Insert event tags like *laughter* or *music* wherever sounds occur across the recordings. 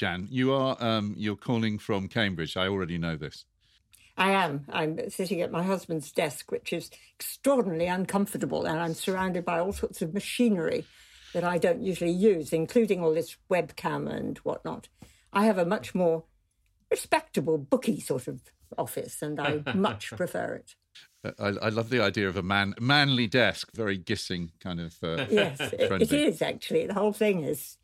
Jan, you are um, you're calling from Cambridge. I already know this. I am. I'm sitting at my husband's desk, which is extraordinarily uncomfortable, and I'm surrounded by all sorts of machinery that I don't usually use, including all this webcam and whatnot. I have a much more respectable, booky sort of office, and I *laughs* much prefer it. I, I, love the idea of a man, manly desk, very Gissing kind of. Uh, yes, it, it is actually. The whole thing is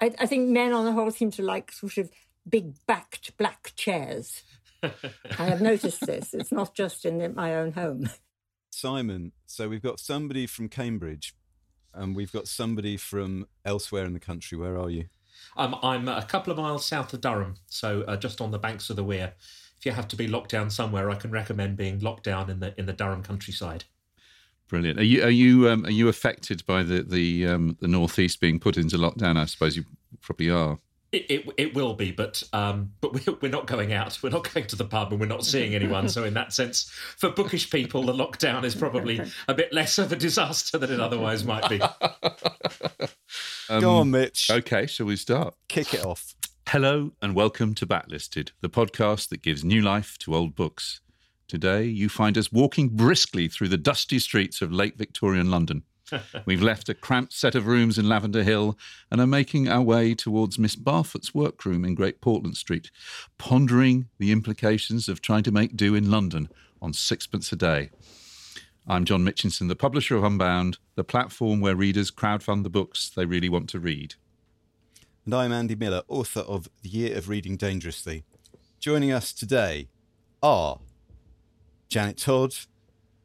I, I think men on the whole seem to like sort of big backed black chairs. I have noticed *laughs* this. It's not just in my own home. Simon, so we've got somebody from Cambridge and we've got somebody from elsewhere in the country. Where are you? Um, I'm a couple of miles south of Durham, so uh, just on the banks of the Wear. If you have to be locked down somewhere, I can recommend being locked down in the in the Durham countryside. Brilliant. Are you are you um, are you affected by the the um, the northeast being put into lockdown? I suppose you probably are. It, it, it will be, but um, but we're not going out. We're not going to the pub, and we're not seeing anyone. so in that sense, for bookish people, the lockdown is probably a bit less of a disaster than it otherwise might be. *laughs* um, Go on, Mitch. Okay, shall we start? Kick it off. Hello and welcome to Backlisted, the podcast that gives new life to old books. Today, you find us walking briskly through the dusty streets of late Victorian London. *laughs* We've left a cramped set of rooms in Lavender Hill and are making our way towards Miss Barfoot's workroom in Great Portland Street, pondering the implications of trying to make do in London on sixpence a day. I'm John Mitchinson, the publisher of Unbound, the platform where readers crowdfund the books they really want to read. And I'm Andy Miller, author of The Year of Reading Dangerously. Joining us today are Janet Todd,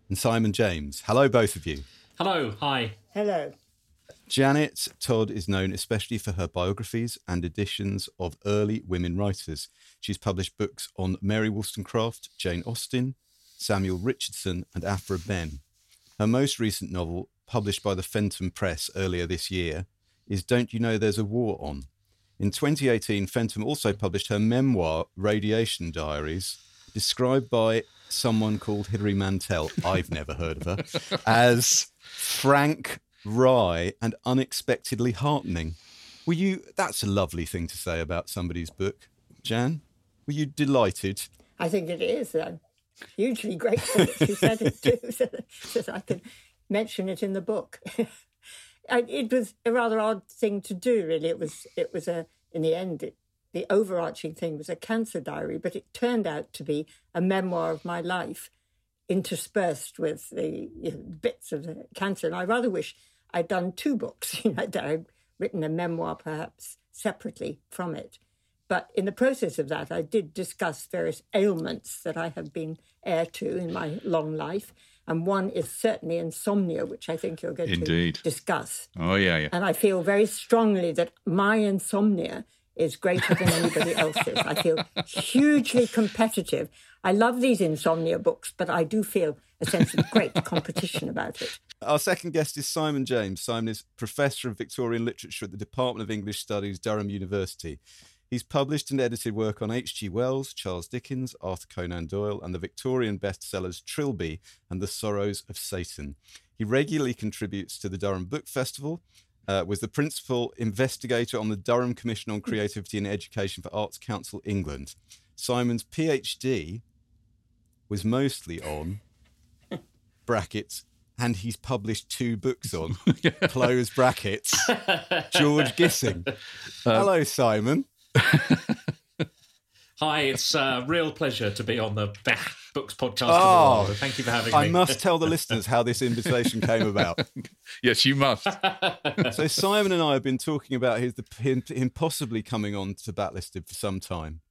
and Simon James. Hello, both of you. Hello. Hi. Hello. Janet Todd is known especially for her biographies and editions of early women writers. She's published books on Mary Wollstonecraft, Jane Austen, Samuel Richardson, and Aphra Behn. Her most recent novel, published by the Fentum Press earlier this year, is Don't You Know There's a War On? In 2018, Fentum also published her memoir, Radiation Diaries, described by someone called Hilary Mantel, I've never heard of her, as frank, wry, and unexpectedly heartening. Were you, that's a lovely thing to say about somebody's book. Jan, were you delighted? I think it is. I'm hugely grateful that you said it too, *laughs* so that I could mention it in the book. *laughs* it was a rather odd thing to do, really. It was, it was a, in the end, it the overarching thing was a cancer diary, but it turned out to be a memoir of my life interspersed with the you know, bits of the cancer. And I rather wish I'd done two books, *laughs* you know, that I'd written a memoir perhaps separately from it. But in the process of that, I did discuss various ailments that I have been heir to in my long life. And one is certainly insomnia, which I think you're going Indeed. to discuss. Oh, yeah, yeah. And I feel very strongly that my insomnia is greater than anybody else's. I feel hugely competitive. I love these insomnia books, but I do feel a sense of great competition about it. Our second guest is Simon James. Simon is Professor of Victorian Literature at the Department of English Studies, Durham University. He's published and edited work on H.G. Wells, Charles Dickens, Arthur Conan Doyle, and the Victorian bestsellers Trilby and The Sorrows of Satan. He regularly contributes to the Durham Book Festival uh, was the principal investigator on the Durham Commission on Creativity and Education for Arts Council England. Simon's PhD was mostly on *laughs* brackets, and he's published two books on *laughs* close brackets. *laughs* George Gissing. Um, Hello, Simon. Hi, it's a real pleasure to be on the Books podcast. Oh, of the oh, world. Thank you for having I me. I must tell the listeners how this invitation came about. *laughs* Yes, you must. *laughs* So Simon and I have been talking about his the, him, him possibly coming on to Backlisted for some time,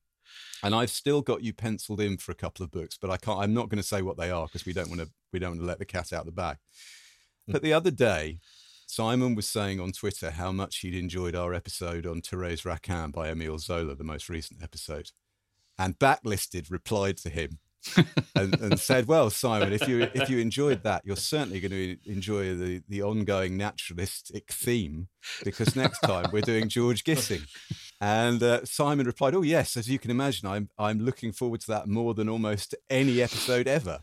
and I've still got you penciled in for a couple of books, but I can't. I'm not going to say what they are because we don't want to. We don't want to let the cat out of the bag. Hmm. But the other day, Simon was saying on Twitter how much he'd enjoyed our episode on Therese Raquin by Emile Zola, the most recent episode, and Backlisted replied to him. *laughs* and, and said, "Well, Simon, if you if you enjoyed that, you're certainly going to enjoy the the ongoing naturalistic theme because next time we're doing George *laughs* Gissing." And uh, Simon replied, "Oh yes, as you can imagine, I'm I'm looking forward to that more than almost any episode ever."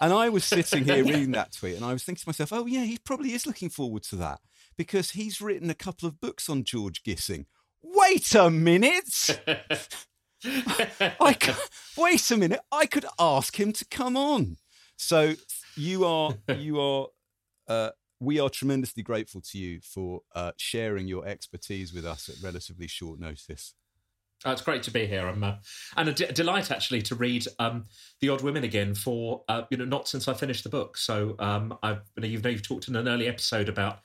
And I was sitting here *laughs* reading that tweet, and I was thinking to myself, "Oh yeah, he probably is looking forward to that because he's written a couple of books on George Gissing." Wait a minute. I could, wait a minute. I could ask him to come on. So you are *laughs* you are uh, we are tremendously grateful to you for uh, sharing your expertise with us at relatively short notice. Oh, it's great to be here. I'm, uh, and a d- delight actually to read um, The Odd Women again for uh, you know not since I finished the book. So um, I've you know, you've, you've talked in an early episode about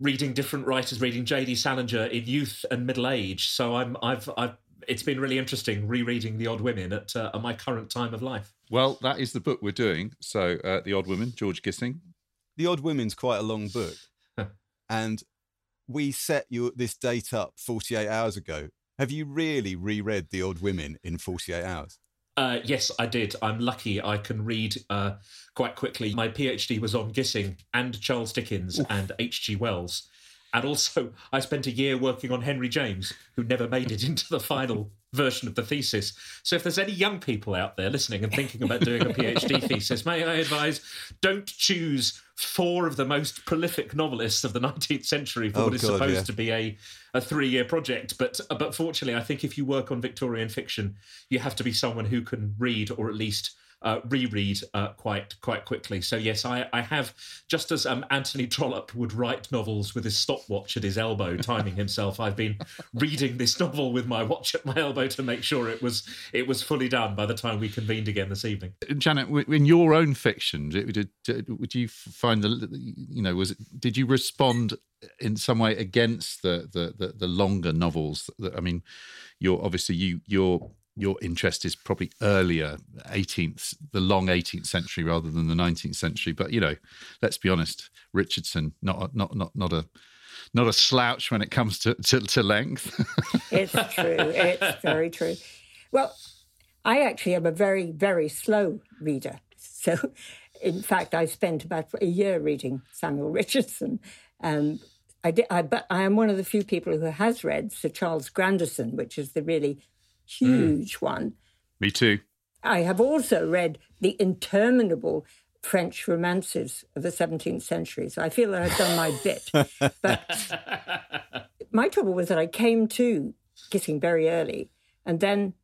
reading different writers, reading J.D. Salinger in youth and middle age. So I'm I've I've it's been really interesting rereading The Odd Women at, uh, at my current time of life. Well, that is the book we're doing. So, uh, The Odd Women, George Gissing. The Odd Women's quite a long book, and we set you this date up 48 hours ago. Have you really reread The Odd Women in 48 hours? Uh, yes, I did. I'm lucky I can read uh, quite quickly. My PhD was on Gissing and Charles Dickens and H.G. Wells. And also, I spent a year working on Henry James, who never made it into the final version of the thesis. So, if there's any young people out there listening and thinking about doing a *laughs* PhD thesis, may I advise don't choose four of the most prolific novelists of the *laughs* 19th century for Oh, what is God, supposed yeah. to be a, a three year project. But, uh, but fortunately, I think if you work on Victorian fiction, you have to be someone who can read or at least uh, reread uh, quite quite quickly. So yes, I, I have just as um, Anthony Trollope would write novels with his stopwatch at his elbow, *laughs* timing himself. I've been reading this novel with my watch at my elbow to make sure it was it was fully done by the time we convened again this evening. Janet, in your own fiction, did, did, would you find the you know was it, did you respond in some way against the the the, the longer novels? That, I mean, you're obviously you your your interest is probably earlier 18th the long 18th century rather than the 19th century but you know let's be honest richardson not a- not not not a not a slouch when it comes to to, to length *laughs* It's true. It's very true. Well, I actually am a very, very slow reader. So, in fact, I spent about a year reading Samuel Richardson. Um, I did, I, but I am one of the few people who has read Sir Charles Grandison, which is the really Mm. huge one. me too I have also read the interminable French romances of the 17th century. So I feel that I've done my bit. *laughs* But my trouble was that I came to Gissing very early and then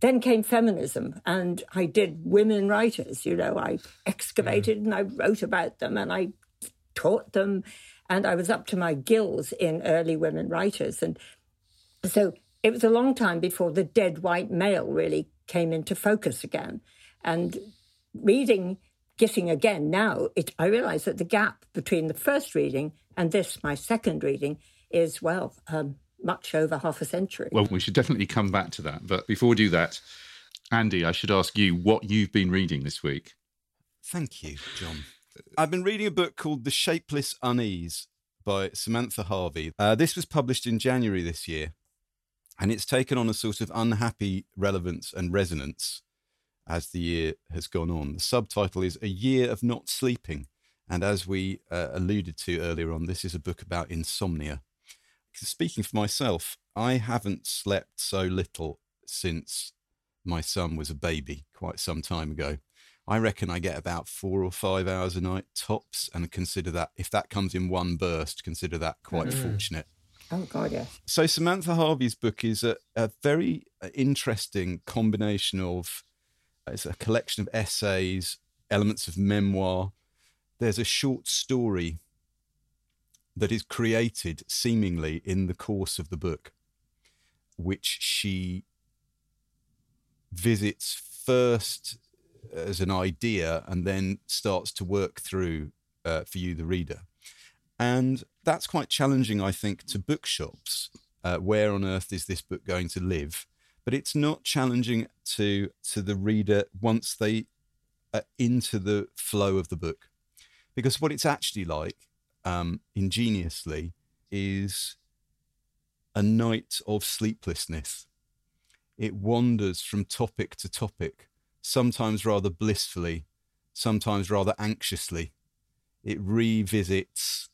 then came feminism and I did women writers, you know, I excavated mm. and I wrote about them and I taught them and I was up to my gills in early women writers and so it was a long time before the dead white male really came into focus again. And reading Gissing again now, it, I realise that the gap between the first reading and this, my second reading, is, well, um, much over half a century. Well, we should definitely come back to that. But before we do that, Andy, I should ask you what you've been reading this week. Thank you, John. I've been reading a book called The Shapeless Unease by Samantha Harvey. Uh, this was published in January this year, and it's taken on a sort of unhappy relevance and resonance as the year has gone on. The subtitle is A Year of Not Sleeping. And as we uh, alluded to earlier on, this is a book about insomnia. Speaking for myself, I haven't slept so little since my son was a baby quite some time ago. I reckon I get about four or five hours a night tops, and consider that if that comes in one burst, consider that quite fortunate. Oh, God, yes. So Samantha Harvey's book is a, a very uh, interesting combination of it's a collection of essays, elements of memoir. There's a short story that is created seemingly in the course of the book, which she visits first as an idea and then starts to work through uh, for you, the reader. And that's quite challenging, I think, to bookshops. Uh, where on earth is this book going to live? But it's not challenging to to the reader once they are into the flow of the book, because what it's actually like, um, ingeniously, is a night of sleeplessness. It wanders from topic to topic, sometimes rather blissfully, sometimes rather anxiously. It revisits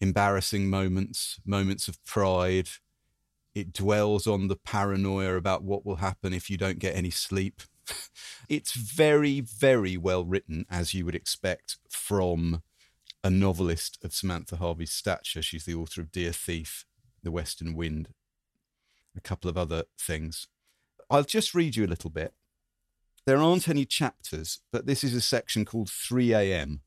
embarrassing moments, moments of pride. It dwells on the paranoia about what will happen if you don't get any sleep. *laughs* it's very, very well written, as you would expect from a novelist of Samantha Harvey's stature. She's the author of Dear Thief, The Western Wind, a couple of other things. I'll just read you a little bit. There aren't any chapters, but this is a section called 3 a.m.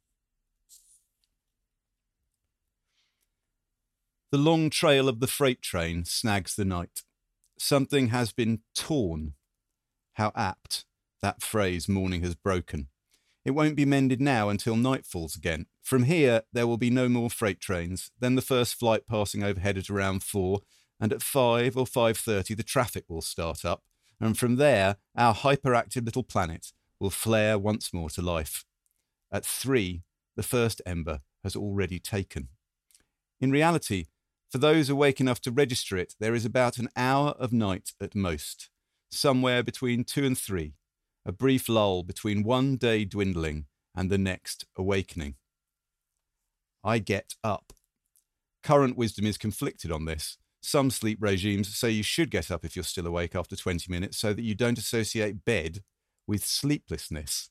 The long trail of the freight train snags the night. Something has been torn. How apt that phrase morning has broken. It won't be mended now until night falls again. From here, there will be no more freight trains. Then the first flight passing overhead at around four, and at five or five thirty the traffic will start up, and from there our hyperactive little planet will flare once more to life. At three, the first ember has already taken. In reality, for those awake enough to register it, there is about an hour of night at most, somewhere between two and three, a brief lull between one day dwindling and the next awakening. I get up. Current wisdom is conflicted on this. Some sleep regimes say you should get up if you're still awake after 20 minutes so that you don't associate bed with sleeplessness.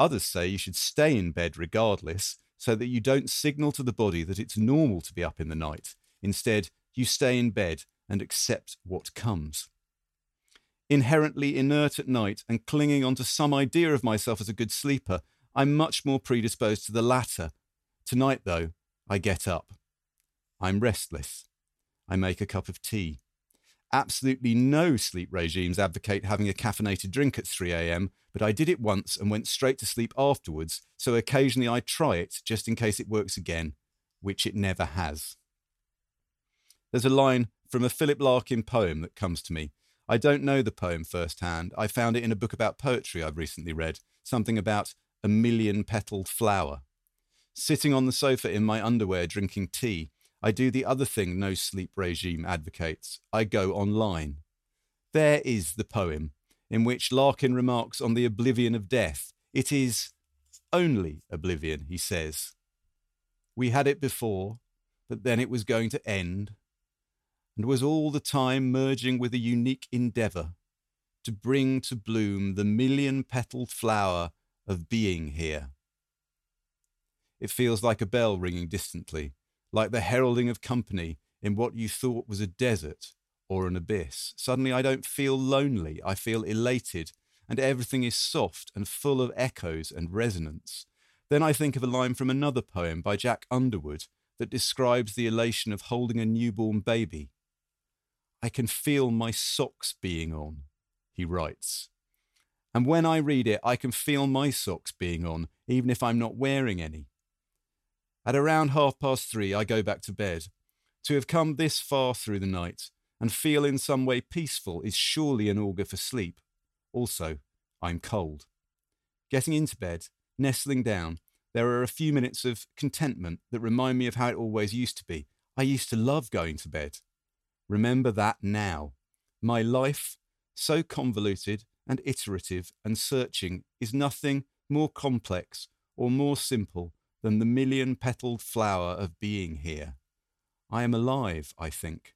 Others say you should stay in bed regardless so that you don't signal to the body that it's normal to be up in the night. Instead, you stay in bed and accept what comes. Inherently inert at night and clinging onto some idea of myself as a good sleeper, I'm much more predisposed to the latter. Tonight, though, I get up. I'm restless. I make a cup of tea. Absolutely no sleep regimes advocate having a caffeinated drink at 3 a.m., but I did it once and went straight to sleep afterwards, so occasionally I try it just in case it works again, which it never has. There's a line from a Philip Larkin poem that comes to me. I don't know the poem firsthand. I found it in a book about poetry I've recently read, something about a million petaled flower. Sitting on the sofa in my underwear drinking tea, I do the other thing no sleep regime advocates I go online. There is the poem, in which Larkin remarks on the oblivion of death. It is only oblivion, he says. We had it before, but then it was going to end, and was all the time merging with a unique endeavour to bring to bloom the million petalled flower of being here. It feels like a bell ringing distantly, like the heralding of company in what you thought was a desert or an abyss. Suddenly, I don't feel lonely, I feel elated, and everything is soft and full of echoes and resonance. Then I think of a line from another poem by Jack Underwood that describes the elation of holding a newborn baby. I can feel my socks being on, he writes. And when I read it, I can feel my socks being on, even if I'm not wearing any. At around half past three, I go back to bed. To have come this far through the night and feel in some way peaceful is surely an augur for sleep. Also, I'm cold. Getting into bed, nestling down, there are a few minutes of contentment that remind me of how it always used to be. I used to love going to bed. Remember that now. My life, so convoluted and iterative and searching, is nothing more complex or more simple than the million petaled flower of being here. I am alive, I think,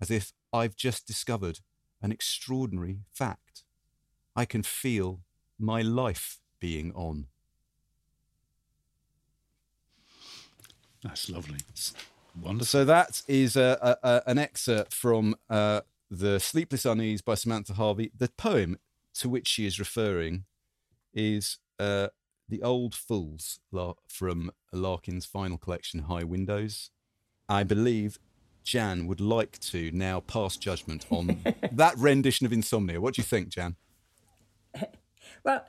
as if I've just discovered an extraordinary fact. I can feel my life being on. That's lovely. Wonderful. So that is a, a, a, an excerpt from uh, The Sleepless Unease by Samantha Harvey. The poem to which she is referring is uh, The Old Fools from Larkin's final collection, High Windows. I believe Jan would like to now pass judgment on *laughs* that rendition of Insomnia. What do you think, Jan? Well,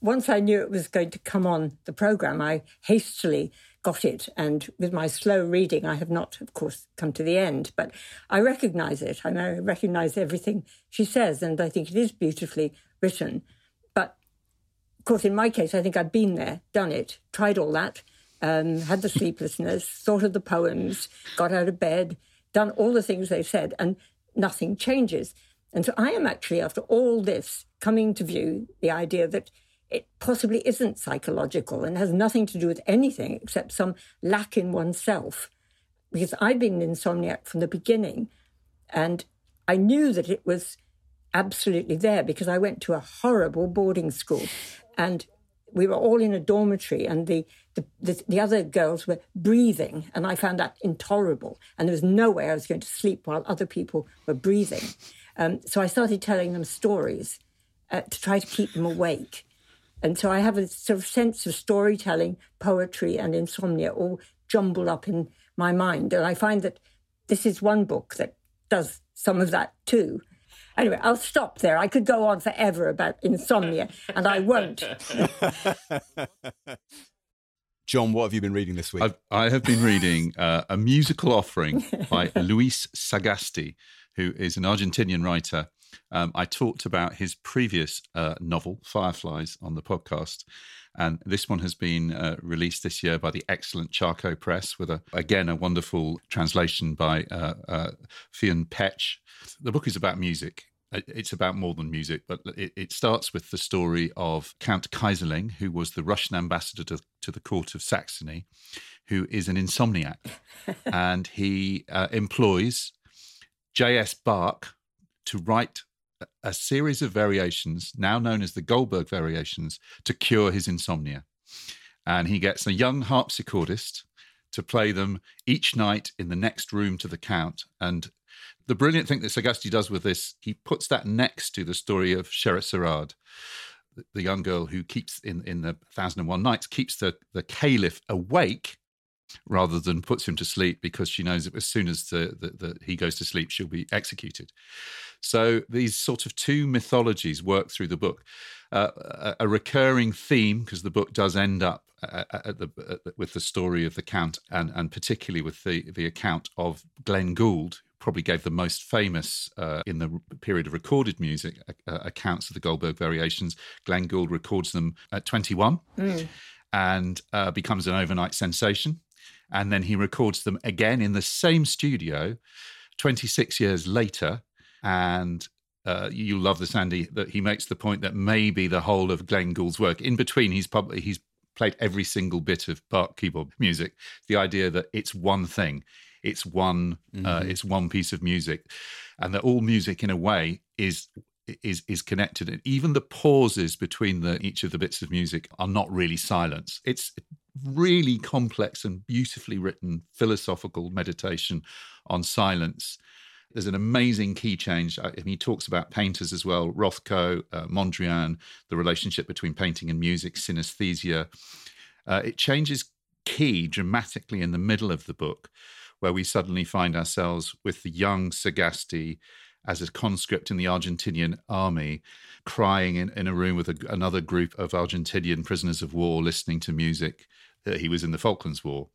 once I knew it was going to come on the program, I hastily got it. And with my slow reading, I have not, of course, come to the end, but I recognize it. I recognize everything she says, and I think it is beautifully written. But of course, in my case, I think I've been there, done it, tried all that, um, had the sleeplessness, thought of the poems, got out of bed, done all the things they said, and nothing changes. And so I am actually, after all this, coming to view the idea that it possibly isn't psychological and has nothing to do with anything except some lack in oneself. Because I've been an insomniac from the beginning, and I knew that it was absolutely there because I went to a horrible boarding school, and we were all in a dormitory, and the the, the, the other girls were breathing, and I found that intolerable. And there was no way I was going to sleep while other people were breathing. Um, so I started telling them stories uh, to try to keep them awake. And so I have a sort of sense of storytelling, poetry, and insomnia all jumbled up in my mind. And I find that this is one book that does some of that too. Anyway, I'll stop there. I could go on forever about insomnia, and I won't. *laughs* John, what have you been reading this week? I've, I have been reading uh, a musical offering by *laughs* Luis Sagasti, who is an Argentinian writer um, I talked about his previous uh, novel, Fireflies, on the podcast. And this one has been uh, released this year by the excellent Charco Press with, a, again, a wonderful translation by uh, uh, Fionn Petch. The book is about music. It's about more than music, but it, it, starts with the story of Count Keyserling, who was the Russian ambassador to, to the court of Saxony, who is an insomniac. *laughs* and he uh, employs J.S. Bach, to write a series of variations, now known as the Goldberg variations, to cure his insomnia. And he gets a young harpsichordist to play them each night in the next room to the Count. And the brilliant thing that Sagasti does with this, he puts that next to the story of Scheherazade, the young girl who keeps in, in the Thousand and One Nights, keeps the, the caliph awake rather than puts him to sleep because she knows that as soon as the, the, the, he goes to sleep, she'll be executed. So these sort of two mythologies work through the book. Uh, a, a, recurring theme, because the book does end up at, at the, at with the story of the Count, and, and particularly with the, the account of Glenn Gould, probably gave the most famous uh, in the period of recorded music uh, accounts of the Goldberg variations. Glenn Gould records them at 21 mm. and uh, becomes an overnight sensation and then he records them again in the same studio 26 years later. And uh, you love this andy that he makes the point that maybe the whole of glenn gould's work in between he's probably he's played every single bit of Bach keyboard music. The idea that it's one thing it's one uh, mm-hmm. uh, it's one piece of music and that all music in a way is is is connected. And even the pauses between the each of the bits of music are not really silence. It's really complex and beautifully written philosophical meditation on silence. There's an amazing key change. And he talks about painters as well Rothko, uh, Mondrian, the relationship between painting and music, synesthesia. Uh, it changes key dramatically in the middle of the book, where we suddenly find ourselves with the young Sagasti as a conscript in the Argentinian army, crying in, in a room with a, another group of Argentinian prisoners of war, listening to music. Uh, he was in the Falklands War.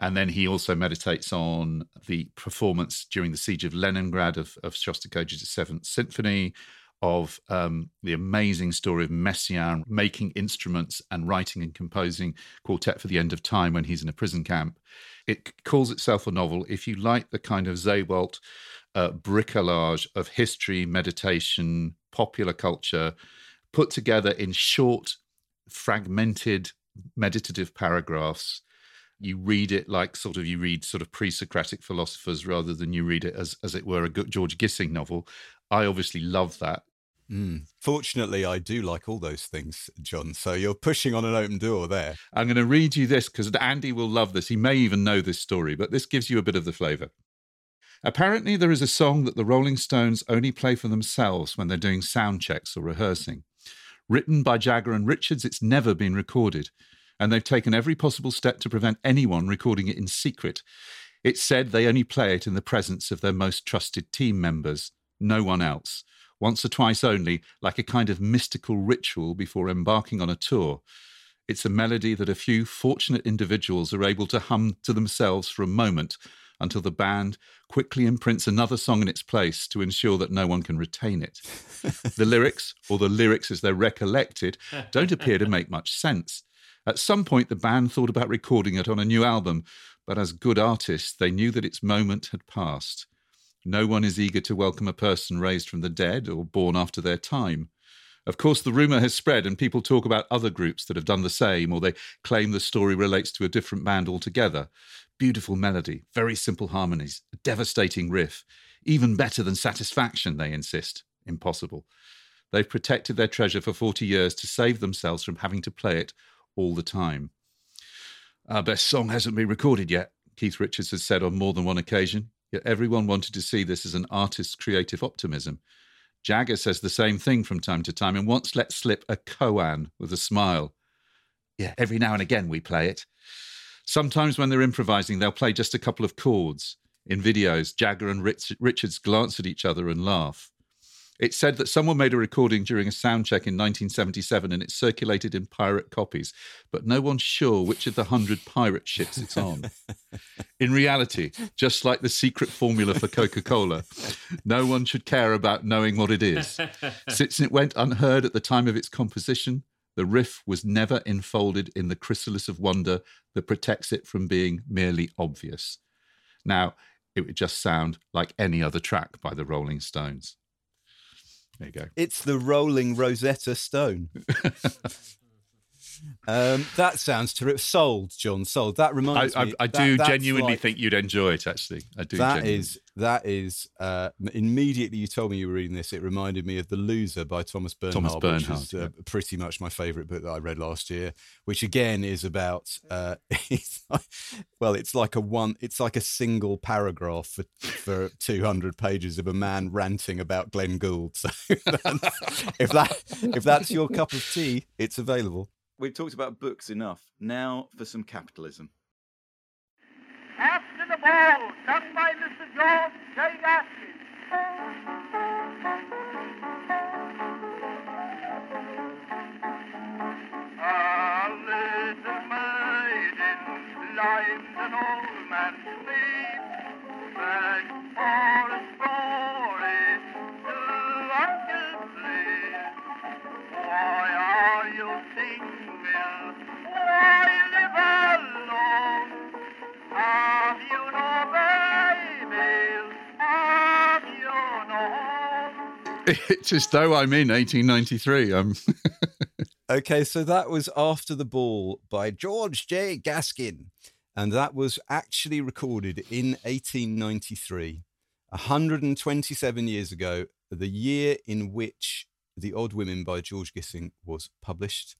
And then he also meditates on the performance during the siege of Leningrad of, of Shostakovich's Seventh Symphony, of um, the amazing story of Messiaen making instruments and writing and composing Quartet for the End of Time when he's in a prison camp. It calls itself a novel. If you like the kind of Sebald uh, bricolage of history, meditation, popular culture, put together in short, fragmented, meditative paragraphs. You read it like sort of you read sort of pre-Socratic philosophers rather than you read it as as it were a George Gissing novel. I obviously love that. Mm. Fortunately, I do like all those things, John. So you're pushing on an open door there. I'm going to read you this because Andy will love this. He may even know this story, but this gives you a bit of the flavour. Apparently, there is a song that the Rolling Stones only play for themselves when they're doing sound checks or rehearsing. Written by Jagger and Richards, it's never been recorded, and they've taken every possible step to prevent anyone recording it in secret. It's said they only play it in the presence of their most trusted team members, no one else. once or twice only, like a kind of mystical ritual before embarking on a tour. It's a melody that a few fortunate individuals are able to hum to themselves for a moment until the band quickly imprints another song in its place to ensure that no one can retain it. the lyrics, or the lyrics as they're recollected, don't appear to make much sense. At some point, the band thought about recording it on a new album, but as good artists, they knew that its moment had passed. No one is eager to welcome a person raised from the dead or born after their time. Of course, the rumour has spread, and people talk about other groups that have done the same, or they claim the story relates to a different band altogether. Beautiful melody, very simple harmonies, a devastating riff. Even better than satisfaction, they insist. Impossible. They've protected their treasure for 40 years to save themselves from having to play it all the time. Our best song hasn't been recorded yet, Keith Richards has said on more than one occasion, yet everyone wanted to see this as an artist's creative optimism. Jagger says the same thing from time to time and once let slip a koan with a smile. Yeah, every now and again we play it. Sometimes when they're improvising, they'll play just a couple of chords. In videos, Jagger and Rich- Richards glance at each other and laugh. It's said that someone made a recording during a sound check in 1977 and it circulated in pirate copies, but no one's sure which of the hundred pirate ships it's on. *laughs* In reality, just like the secret formula for Coca Cola, no one should care about knowing what it is. *laughs* Since it went unheard at the time of its composition, the riff was never enfolded in the chrysalis of wonder that protects it from being merely obvious. Now, it would just sound like any other track by the Rolling Stones. There you go. It's the rolling Rosetta Stone. *laughs* um, that sounds terrific. Sold, John. Sold. That reminds I, me. I that- do that's genuinely like- think you'd enjoy it. Actually, I do. That is that is uh, immediately. You told me you were reading this. It reminded me of The Loser by Thomas Bernhard, Thomas which Bernhard, is uh, pretty much my favourite book that I read last year. Which again is about. Uh, *laughs* it's like, well, it's like a one. It's like a single paragraph for for two hundred pages of a man ranting about Glenn Gould. *laughs* So if that if that's your cup of tea, it's available. We've talked about books enough. Now for some capitalism. After the ball, sung by *laughs* It's as though I'm in 1893. Um, *laughs* Okay, so that was After the Ball by George J. Gaskin. And that was actually recorded in 1893, 127 years ago, the year in which The Odd Women by George Gissing was published.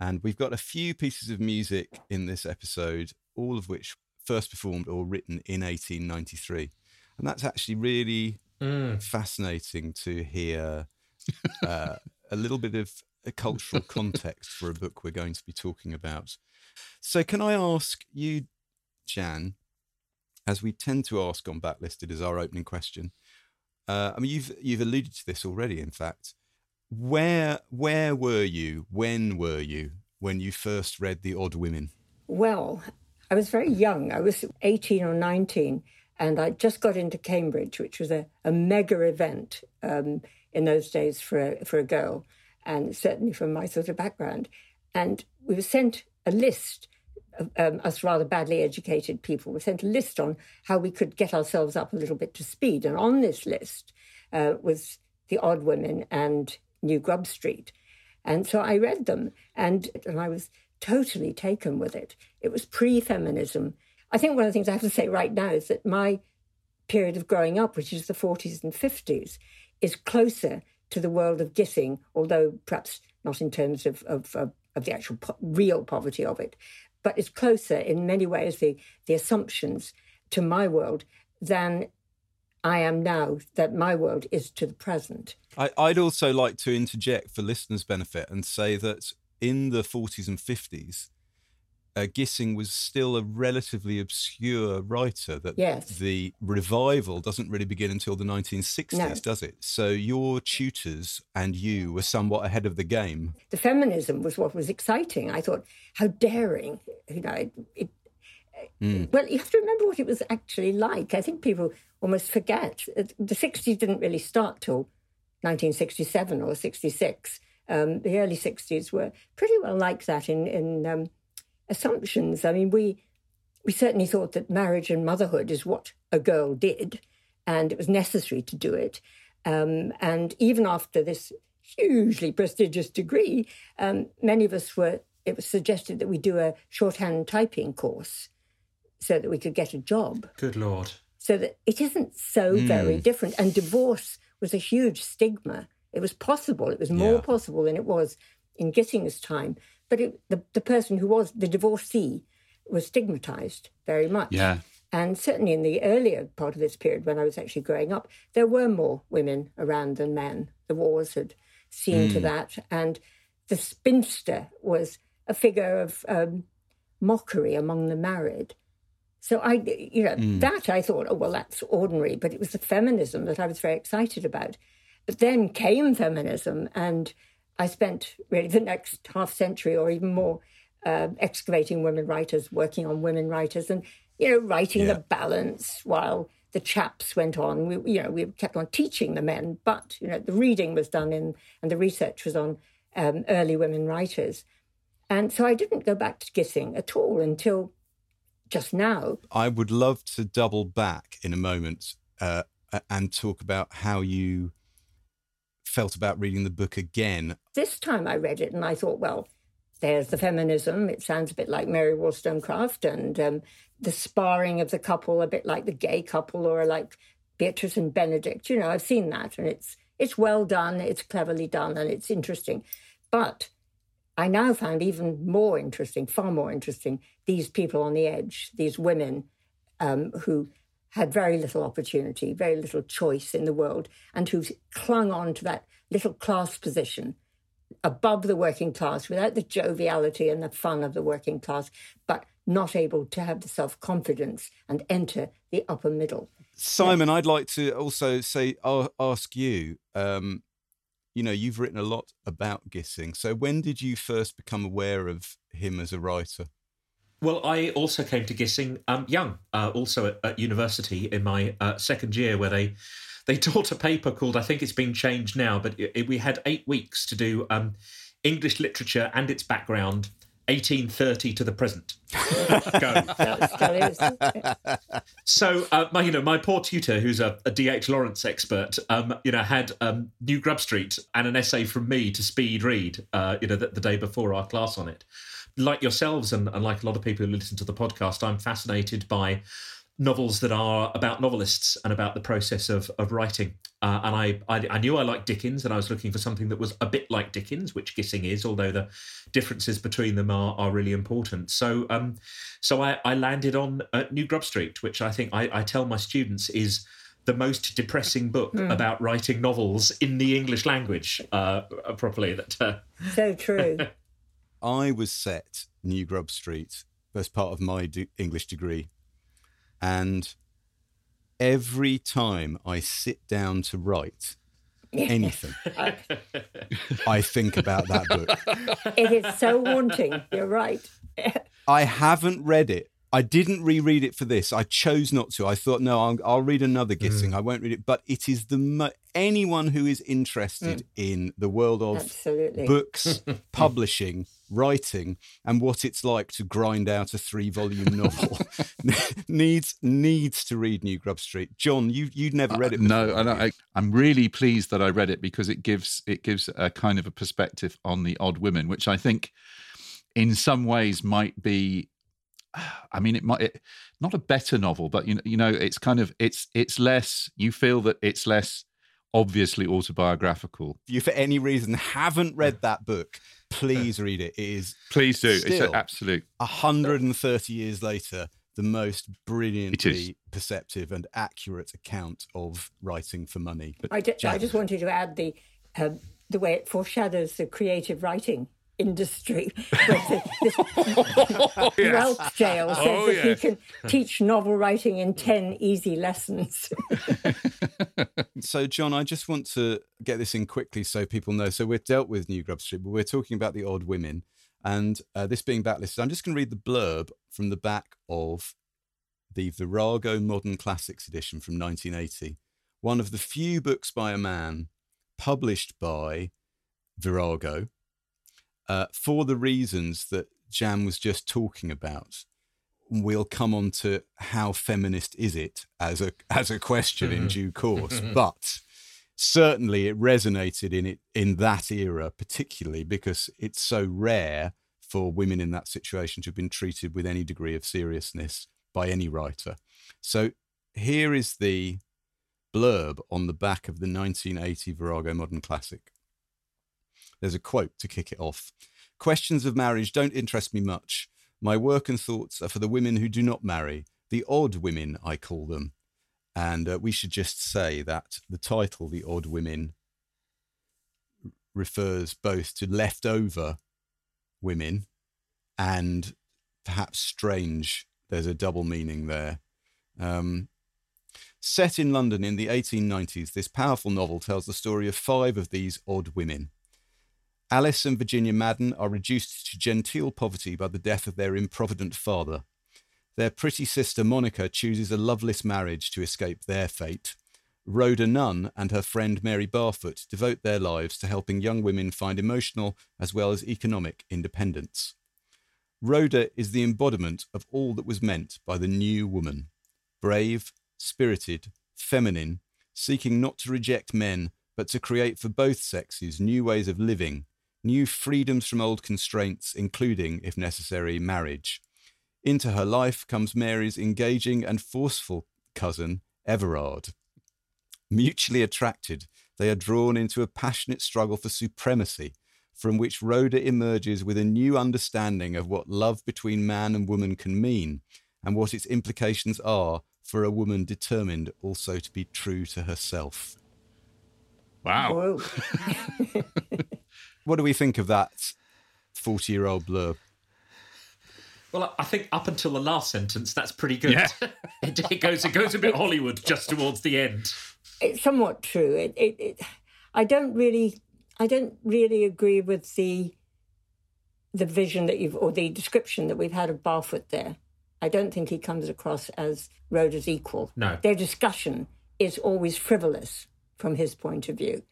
And we've got a few pieces of music in this episode, all of which first performed or written in 1893. And that's actually really fascinating to hear uh, a little bit of a cultural context for a book we're going to be talking about. So, can I ask you, Jan, as we tend to ask on Backlisted as our opening question? Uh, I mean, you've you've alluded to this already. In fact, where where were you? When were you when you first read The Odd Women? Well, I was very young. I was 18 or 19, and I just got into Cambridge, which was a, a mega event um, in those days for a, for a girl, and certainly from my sort of background. And we were sent a list, of, um, us rather badly educated people, were sent a list on how we could get ourselves up a little bit to speed. And on this list uh, was The Odd Women and New Grub Street. And so I read them and, and I was totally taken with it. It was pre feminism. I think one of the things I have to say right now is that my period of growing up, which is the 40s and 50s, is closer to the world of Gissing, although perhaps not in terms of, of, of, of the actual po- real poverty of it, but it's closer in many ways, the, the assumptions to my world than I am now, that my world is to the present. I, I'd also like to interject for listeners' benefit and say that in the 40s and 50s, uh, Gissing was still a relatively obscure writer. That Yes. the revival doesn't really begin until the 1960s, No. does it? So your tutors and you were somewhat ahead of the game. the feminism was what was exciting. I thought, how daring, you know. It, it, Well, you have to remember what it was actually like. I think people almost forget. The 60s didn't really start till 1967 or 66. Um, the early 60s were pretty well like that in, in um, assumptions. I mean, we we certainly thought that marriage and motherhood is what a girl did, and it was necessary to do it. Um, and even after this hugely prestigious degree, um, many of us were. It was suggested that we do a shorthand typing course so that we could get a job. Good lord. So that it isn't so very different. And divorce was a huge stigma. It was possible. It was more Yeah. possible than it was in Gissing's time. But it, the the person who was the divorcee was stigmatized very much. Yeah. And certainly in the earlier part of this period, when I was actually growing up, there were more women around than men. The wars had seen to that. And the spinster was a figure of um, mockery among the married. So I, you know, that I thought, oh, well, that's ordinary. But it was the feminism that I was very excited about. But then came feminism, and I spent really the next half century or even more uh, excavating women writers, working on women writers, and you know, writing the balance while the chaps went on. We, you know, we kept on teaching the men, but you know, the reading was done in, and the research was on um, early women writers. And so I didn't go back to Gissing at all until just now. I would love to double back in a moment uh, and talk about how you felt about reading the book again. This time I read it and I thought, well, there's the feminism. It sounds a bit like Mary Wollstonecraft, and um, the sparring of the couple, a bit like the gay couple, or like Beatrice and Benedict. You know, I've seen that, and it's it's well done, it's cleverly done, and it's interesting. But I now found even more interesting, far more interesting, these people on the edge, these women um, who had very little opportunity, very little choice in the world, and who clung on to that little class position above the working class without the joviality and the fun of the working class, but not able to have the self confidence and enter the upper middle. Simon, I'd like to also say, ask you. Um, you know, you've written a lot about Gissing. So, when did you first become aware of him as a writer? Well, I also came to Gissing um, young, uh, also at, at university in my uh, second year, where they they *laughs* taught a paper called I think it's been changed now, but it, it- we had eight weeks to do um, English literature and its background, 1830 to the present. *laughs* Go. So it still is. So, uh, my, you know, my poor tutor, who's a, a D.H. Lawrence expert, um, you know, had um, New Grub Street and an essay from me to speed read, uh, you know, the, the day before our class on it. Like yourselves, and, and like a lot of people who listen to the podcast, I'm fascinated by novels that are about novelists and about the process of of writing. Uh, and I, I I knew I liked Dickens, and I was looking for something that was a bit like Dickens, which Gissing is, although the differences between them are are really important. So um, so I, I landed on uh, New Grub Street, which I think I, I tell my students is the most depressing book about writing novels in the English language uh, properly. That uh, So true. *laughs* I was set New Grub Street as part of my de- English degree. And every time I sit down to write anything, *laughs* I think about that book. It is so haunting. You're right. *laughs* I haven't read it. I didn't reread it for this. I chose not to. I thought, no, I'll, I'll read another mm. Gissing. I won't read it. But it is the mo- anyone who is interested mm. in the world of Absolutely. books, *laughs* publishing, writing, and what it's like to grind out a three-volume novel *laughs* *laughs* needs needs to read New Grub Street. John, you you'd never uh, read it. no, before, and have you? I, I'm really pleased that I read it because it gives it gives a kind of a perspective on the odd women, which I think, in some ways, might be. *sighs* I mean, it might it, not a better novel, but you know, you know, it's kind of it's it's less. You feel that it's less obviously autobiographical. if you for any reason haven't read that book, please read it. It is Please do. it's Still. an absolute. 130 years later the most brilliantly perceptive and accurate account of writing for money. I, ju- just wanted to add the um, the way it foreshadows the creative writing industry. Where this *laughs* Whelpdale says Oh, that yes. he can teach novel writing in 10 easy lessons. *laughs* So, John, I just want to get this in quickly so people know. So, we've dealt with New Grub Street, but we're talking about the odd women. And uh, this being backlisted, I'm just going to read the blurb from the back of the Virago Modern Classics edition from 1980. One of the few books by a man published by Virago uh, for the reasons that Jan was just talking about. We'll come on to how feminist is it as a *laughs* as a question in due course, *laughs* but certainly it resonated in it in that era, particularly because it's so rare for women in that situation to have been treated with any degree of seriousness by any writer. So here is the blurb on the back of the 1980 Virago Modern Classic. There's a quote to kick it off. Questions of marriage don't interest me much. My work and thoughts are for the women who do not marry, the odd women, I call them. And uh, we should just say that the title, The Odd Women, refers both to leftover women and perhaps strange. There's a double meaning there. Um, set in London in the 1890s, this powerful novel tells the story of five of these odd women. Alice and Virginia Madden are reduced to genteel poverty by the death of their improvident father. Their pretty sister Monica chooses a loveless marriage to escape their fate. Rhoda Nunn and her friend Mary Barfoot devote their lives to helping young women find emotional as well as economic independence. Rhoda is the embodiment of all that was meant by the new woman brave, spirited, feminine, seeking not to reject men, but to create for both sexes new ways of living, new freedoms from old constraints, including, if necessary, marriage. Into her life comes Mary's engaging and forceful cousin, Everard. Mutually attracted, they are drawn into a passionate struggle for supremacy, from which Rhoda emerges with a new understanding of what love between man and woman can mean, and what its implications are for a woman determined also to be true to herself. Wow. *laughs* *laughs* Whoa. What do we think of that 40 year old blurb? Well, I think up until the last sentence, that's pretty good. Yeah. *laughs* it, it goes it goes a bit Hollywood just towards the end. it's somewhat true. It, it, it, I don't really, I don't really agree with the, the vision that you've or the description that we've had of Barfoot there. I don't think he comes across as Rhoda's equal. No. their discussion is always frivolous from his point of view.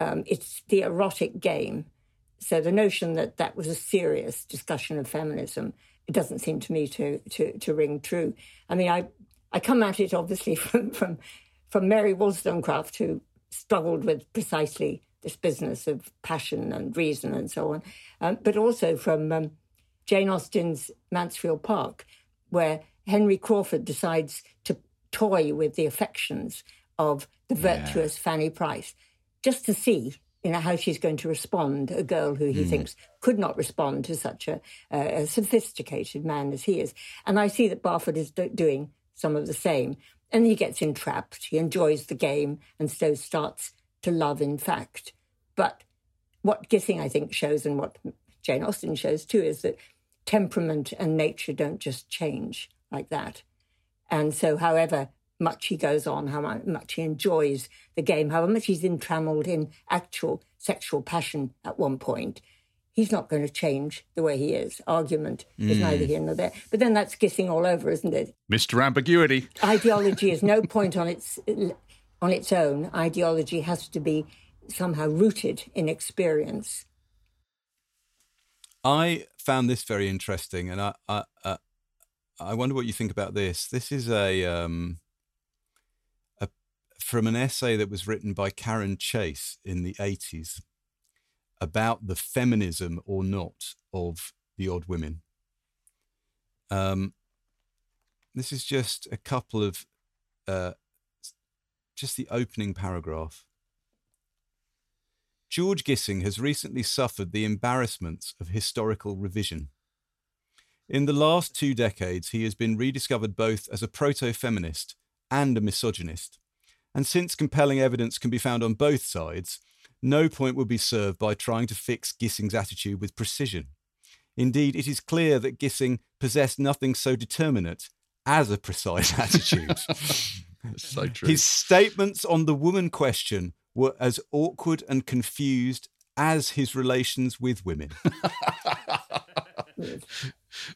Um, it's the erotic game. So the notion that that was a serious discussion of feminism, it doesn't seem to me to to, to ring true. I mean, I I come at it obviously *laughs* from from from Mary Wollstonecraft, who struggled with precisely this business of passion and reason and so on, um, but also from um, Jane Austen's Mansfield Park, where Henry Crawford decides to toy with the affections of the virtuous Fanny Price, just to see, you know, how she's going to respond. A girl who he mm. thinks could not respond to such a, a sophisticated man as he is, and I see that Barfoot is do- doing some of the same. And he gets entrapped. He enjoys the game, and so starts to love. In fact, but what Gissing, I think, shows, and what Jane Austen shows too, is that temperament and nature don't just change like that. And so, however much he goes on, how much he enjoys the game, however much he's entrammelled in actual sexual passion at one point, he's not going to change the way he is. Argument is neither here nor there. But then that's Gissing all over, isn't it? Mr. Ambiguity. ideology is no *laughs* point on its on its own. Ideology has to be somehow rooted in experience. I found this very interesting, and I, I, uh, I wonder what you think about this. This is a, um, a from an essay that was written by Karen Chase in the eighties about the feminism or not of the odd women. Um, this is just a couple of, uh, just the opening paragraph. George Gissing has recently suffered the embarrassments of historical revision. In the last two decades, he has been rediscovered both as a proto feminist and a misogynist. And since compelling evidence can be found on both sides, No point would be served by trying to fix Gissing's attitude with precision. Indeed, it is clear that Gissing possessed nothing so determinate as a precise *laughs* attitude. *laughs* So true. His statements on the woman question were as awkward and confused as his relations with women. *laughs*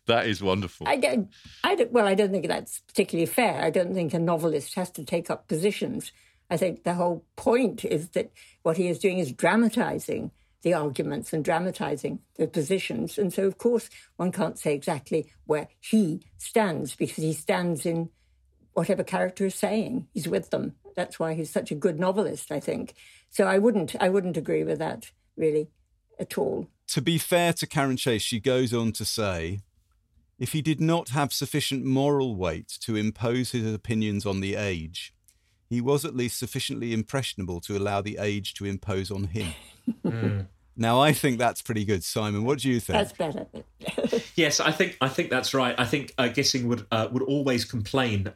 that is wonderful. I don't, I don't, well, I don't think that's particularly fair. I don't think a novelist has to take up positions. I think the whole point is that what he is doing is dramatizing the arguments and dramatizing the positions. And so, of course, one can't say exactly where he stands because he stands in whatever character is saying. He's with them. That's why he's such a good novelist, I think. So I wouldn't, I wouldn't agree with that really at all. To be fair to Karen Chase, she goes on to say, if he did not have sufficient moral weight to impose his opinions on the age, he was at least sufficiently impressionable to allow the age to impose on him. *laughs* Mm. Now, I think that's pretty good, Simon. What do you think? That's better. Yes, I think I think that's right. I think uh, Gissing would uh, would always complain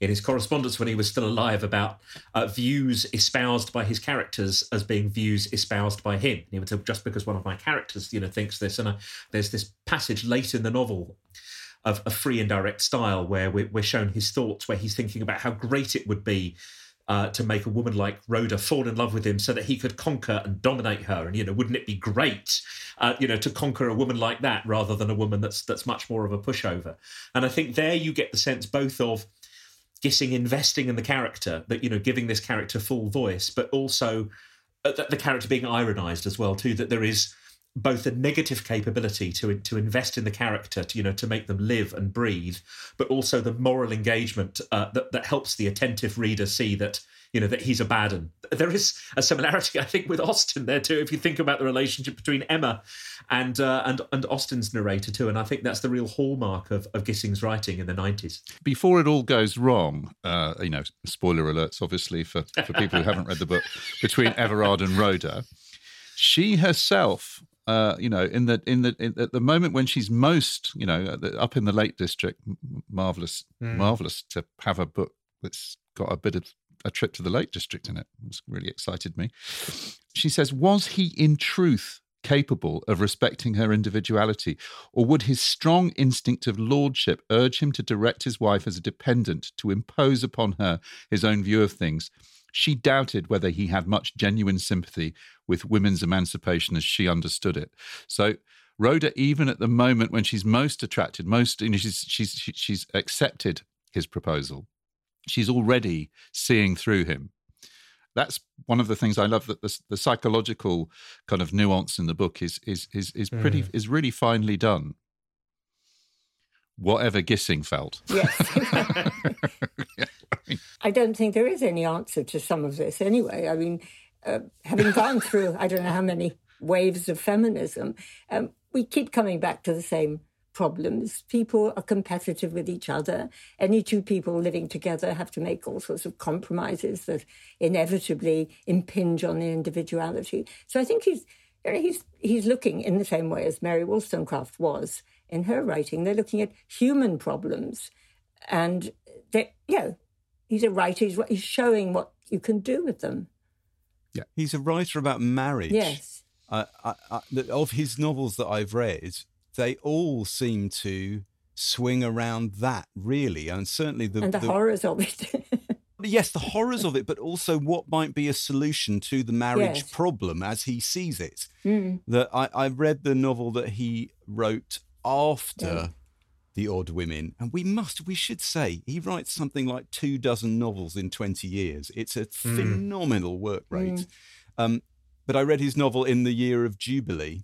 in his correspondence when he was still alive about uh, views espoused by his characters as being views espoused by him. He would say, just because one of my characters, you know, thinks this, and uh, there's this passage late in the novel of a free and direct style where we're, we're shown his thoughts, where he's thinking about how great it would be uh, to make a woman like Rhoda fall in love with him so that he could conquer and dominate her. And you know, wouldn't it be great, uh, you know, to conquer a woman like that rather than a woman that's that's much more of a pushover? And I think there you get the sense both of Gissing investing in the character, that you know, giving this character full voice, but also uh, the character being ironized as well too. That there is both a negative capability to to invest in the character to you know to make them live and breathe but also the moral engagement uh, that that helps the attentive reader see that you know that he's a bad one there is a similarity i think with austen there too if you think about the relationship between emma and uh, and and austen's narrator too and i think that's the real hallmark of, of gissing's writing in the 90s Before it all goes wrong, uh, you know, spoiler alerts, obviously, for, for people who haven't read the book, *laughs* between Everard and Rhoda, she herself uh, you know, in the in the in, at the moment when she's most, you know, up in the Lake District, marvelous, Mm. marvelous to have a book that's got a bit of a trip to the Lake District in it. It's really excited me. She says, "Was he in truth capable of respecting her individuality, or would his strong instinct of lordship urge him to direct his wife as a dependent, to impose upon her his own view of things?" She doubted whether he had much genuine sympathy with women's emancipation as she understood it. So Rhoda, even at the moment when she's most attracted, most you know, she's she's she's accepted his proposal, she's already seeing through him. That's one of the things I love. That the, the psychological kind of nuance in the book is is is is pretty Mm. is really finely done. Whatever Gissing felt. Yes. *laughs* I don't think there is any answer to some of this anyway. I mean, uh, having gone through, I don't know how many waves of feminism, um, we keep coming back to the same problems. People are competitive with each other. Any two people living together have to make all sorts of compromises that inevitably impinge on their individuality. So I think he's you know, he's he's looking in the same way as Mary Wollstonecraft was in her writing. They're looking at human problems, and they you know he's a writer. He's, he's showing what you can do with them. Yeah. He's a writer about marriage. Yes. I, I, I, of his novels that I've read, they all seem to swing around that really, and certainly the, and the, horrors of it. *laughs* yes, the horrors of it, but also what might be a solution to the marriage Yes. problem as he sees it. Mm. That I, I read the novel that he wrote after Yeah. The Odd Women, and we must, we should say, he writes something like two dozen novels in 20 years. It's a phenomenal work rate. Um, but I read his novel in the year of Jubilee.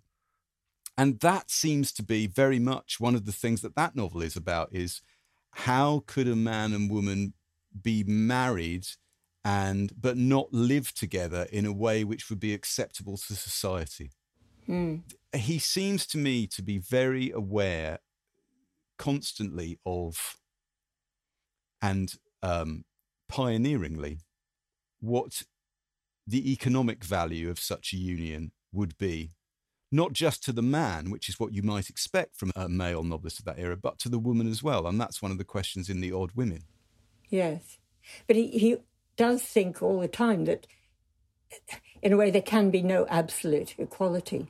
And that seems to be very much one of the things that that novel is about is how could a man and woman be married and but not live together in a way which would be acceptable to society. Mm. He seems to me to be very aware constantly of and um, pioneeringly what the economic value of such a union would be, not just to the man, which is what you might expect from a male novelist of that era, but to the woman as well. And that's one of the questions in The Odd Women. Yes. But he, he does think all the time that in a way, there can be no absolute equality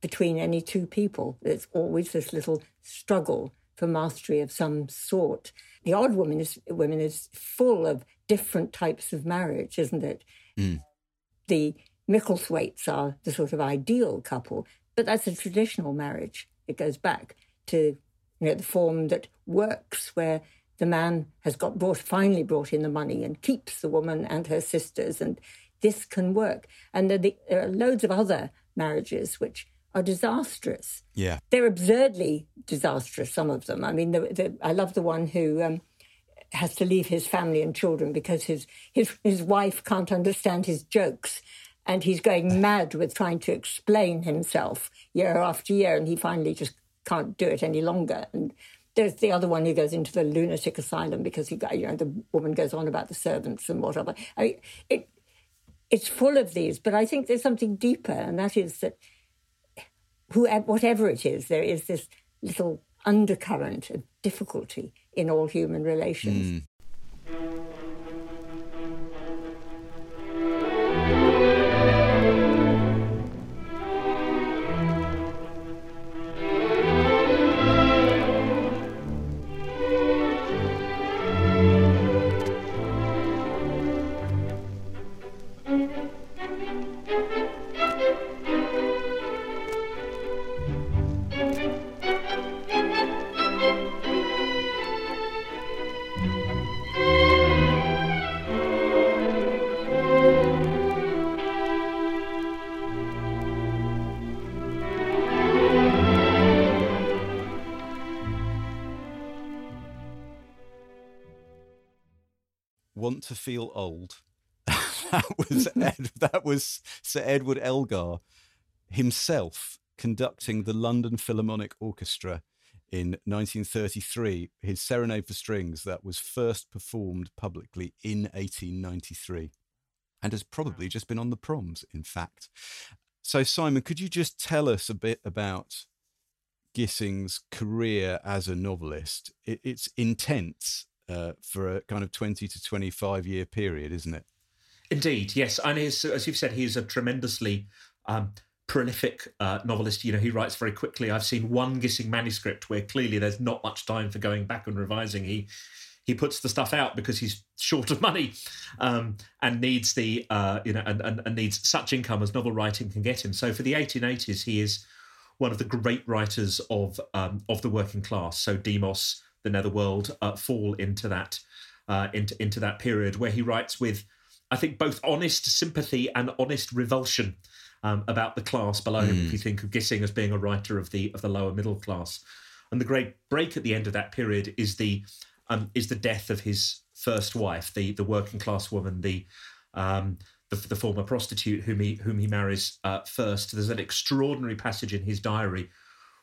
between any two people. There's always this little struggle for mastery of some sort. The odd woman is women is full of different types of marriage, isn't it? Mm. The Micklethwaites are the sort of ideal couple, but that's a traditional marriage. It goes back to you know the form that works, where the man has got brought finally brought in the money and keeps the woman and her sisters, and this can work. And there, the, there are loads of other marriages which are disastrous. Yeah. They're absurdly disastrous. Some of them. I mean, the, the, I love the one who. Um, has to leave his family and children because his, his his wife can't understand his jokes and he's going mad with trying to explain himself year after year and he finally just can't do it any longer. And there's the other one who goes into the lunatic asylum because he you know the woman goes on about the servants and whatever. I mean, it it's full of these but I think there's something deeper and that is that whoever whatever it is there is this little undercurrent of difficulty in all human relations. Want *laughs* that was Sir Edward Elgar himself conducting the London Philharmonic Orchestra in 1933. His Serenade for Strings that was first performed publicly in 1893, and has probably just been on the proms. In fact, so Simon, could you just tell us a bit about Gissing's career as a novelist? It, it's intense uh, for a kind of 20 to 25 year period, isn't it? Indeed, yes. And he's, as you've said, he's a tremendously um, prolific uh, novelist. You know, he writes very quickly. I've seen one Gissing manuscript where clearly there's not much time for going back and revising. He he puts the stuff out because he's *laughs* short of money um, and needs the uh, you know and, and, and needs such income as novel writing can get him. So for the 1880s, he is one of the great writers of um, of the working class. So Demos, the Netherworld, uh, fall into that uh, into into that period where he writes with, I think, both honest sympathy and honest revulsion um, about the class below him. If you think of Gissing as being a writer of the of the lower middle class, and the great break at the end of that period is the um, is the death of his first wife, the the working class woman, the um, the, the former prostitute whom he whom he marries uh, first. There's an extraordinary passage in his diary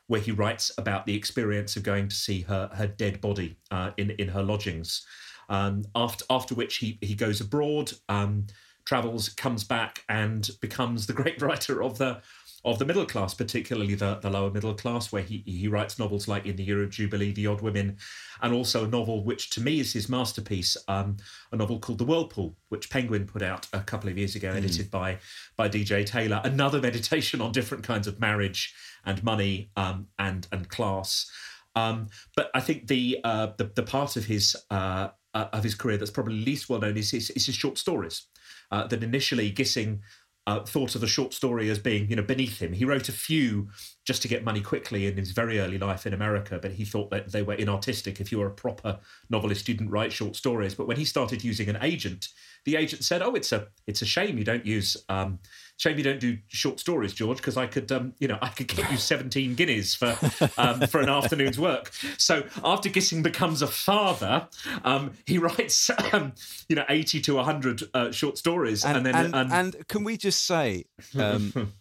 where he writes about the experience of going to see her her dead body uh, in in her lodgings. Um, after after which he he goes abroad, um, travels, comes back, and becomes the great *laughs* writer of the of the middle class, particularly the, the lower middle class, where he he writes novels like In the Year of Jubilee, The Odd Women, and also a novel which to me is his masterpiece, um, a novel called The Whirlpool, which Penguin put out a couple of years ago, edited by by DJ Taylor. Another *laughs* meditation on different kinds of marriage and money um, and and class. Um, but I think the, uh, the the part of his uh, uh, of his career that's probably least well known is his, is his short stories. Uh, that initially Gissing uh, thought of the short story as being, you know, beneath him. He wrote a few just to get money quickly in his very early life in America, but he thought that they were inartistic. If you were a proper novelist, you didn't write short stories. But when he started using an agent, the agent said, "Oh, it's a it's a shame you don't use um, shame you don't do short stories, George, because I could um, you know I could get you *laughs* seventeen guineas for um, for an afternoon's work." So after Gissing becomes a father, um, he writes um, you know eighty to hundred uh, short stories, and, then and, and- and can we just say, um,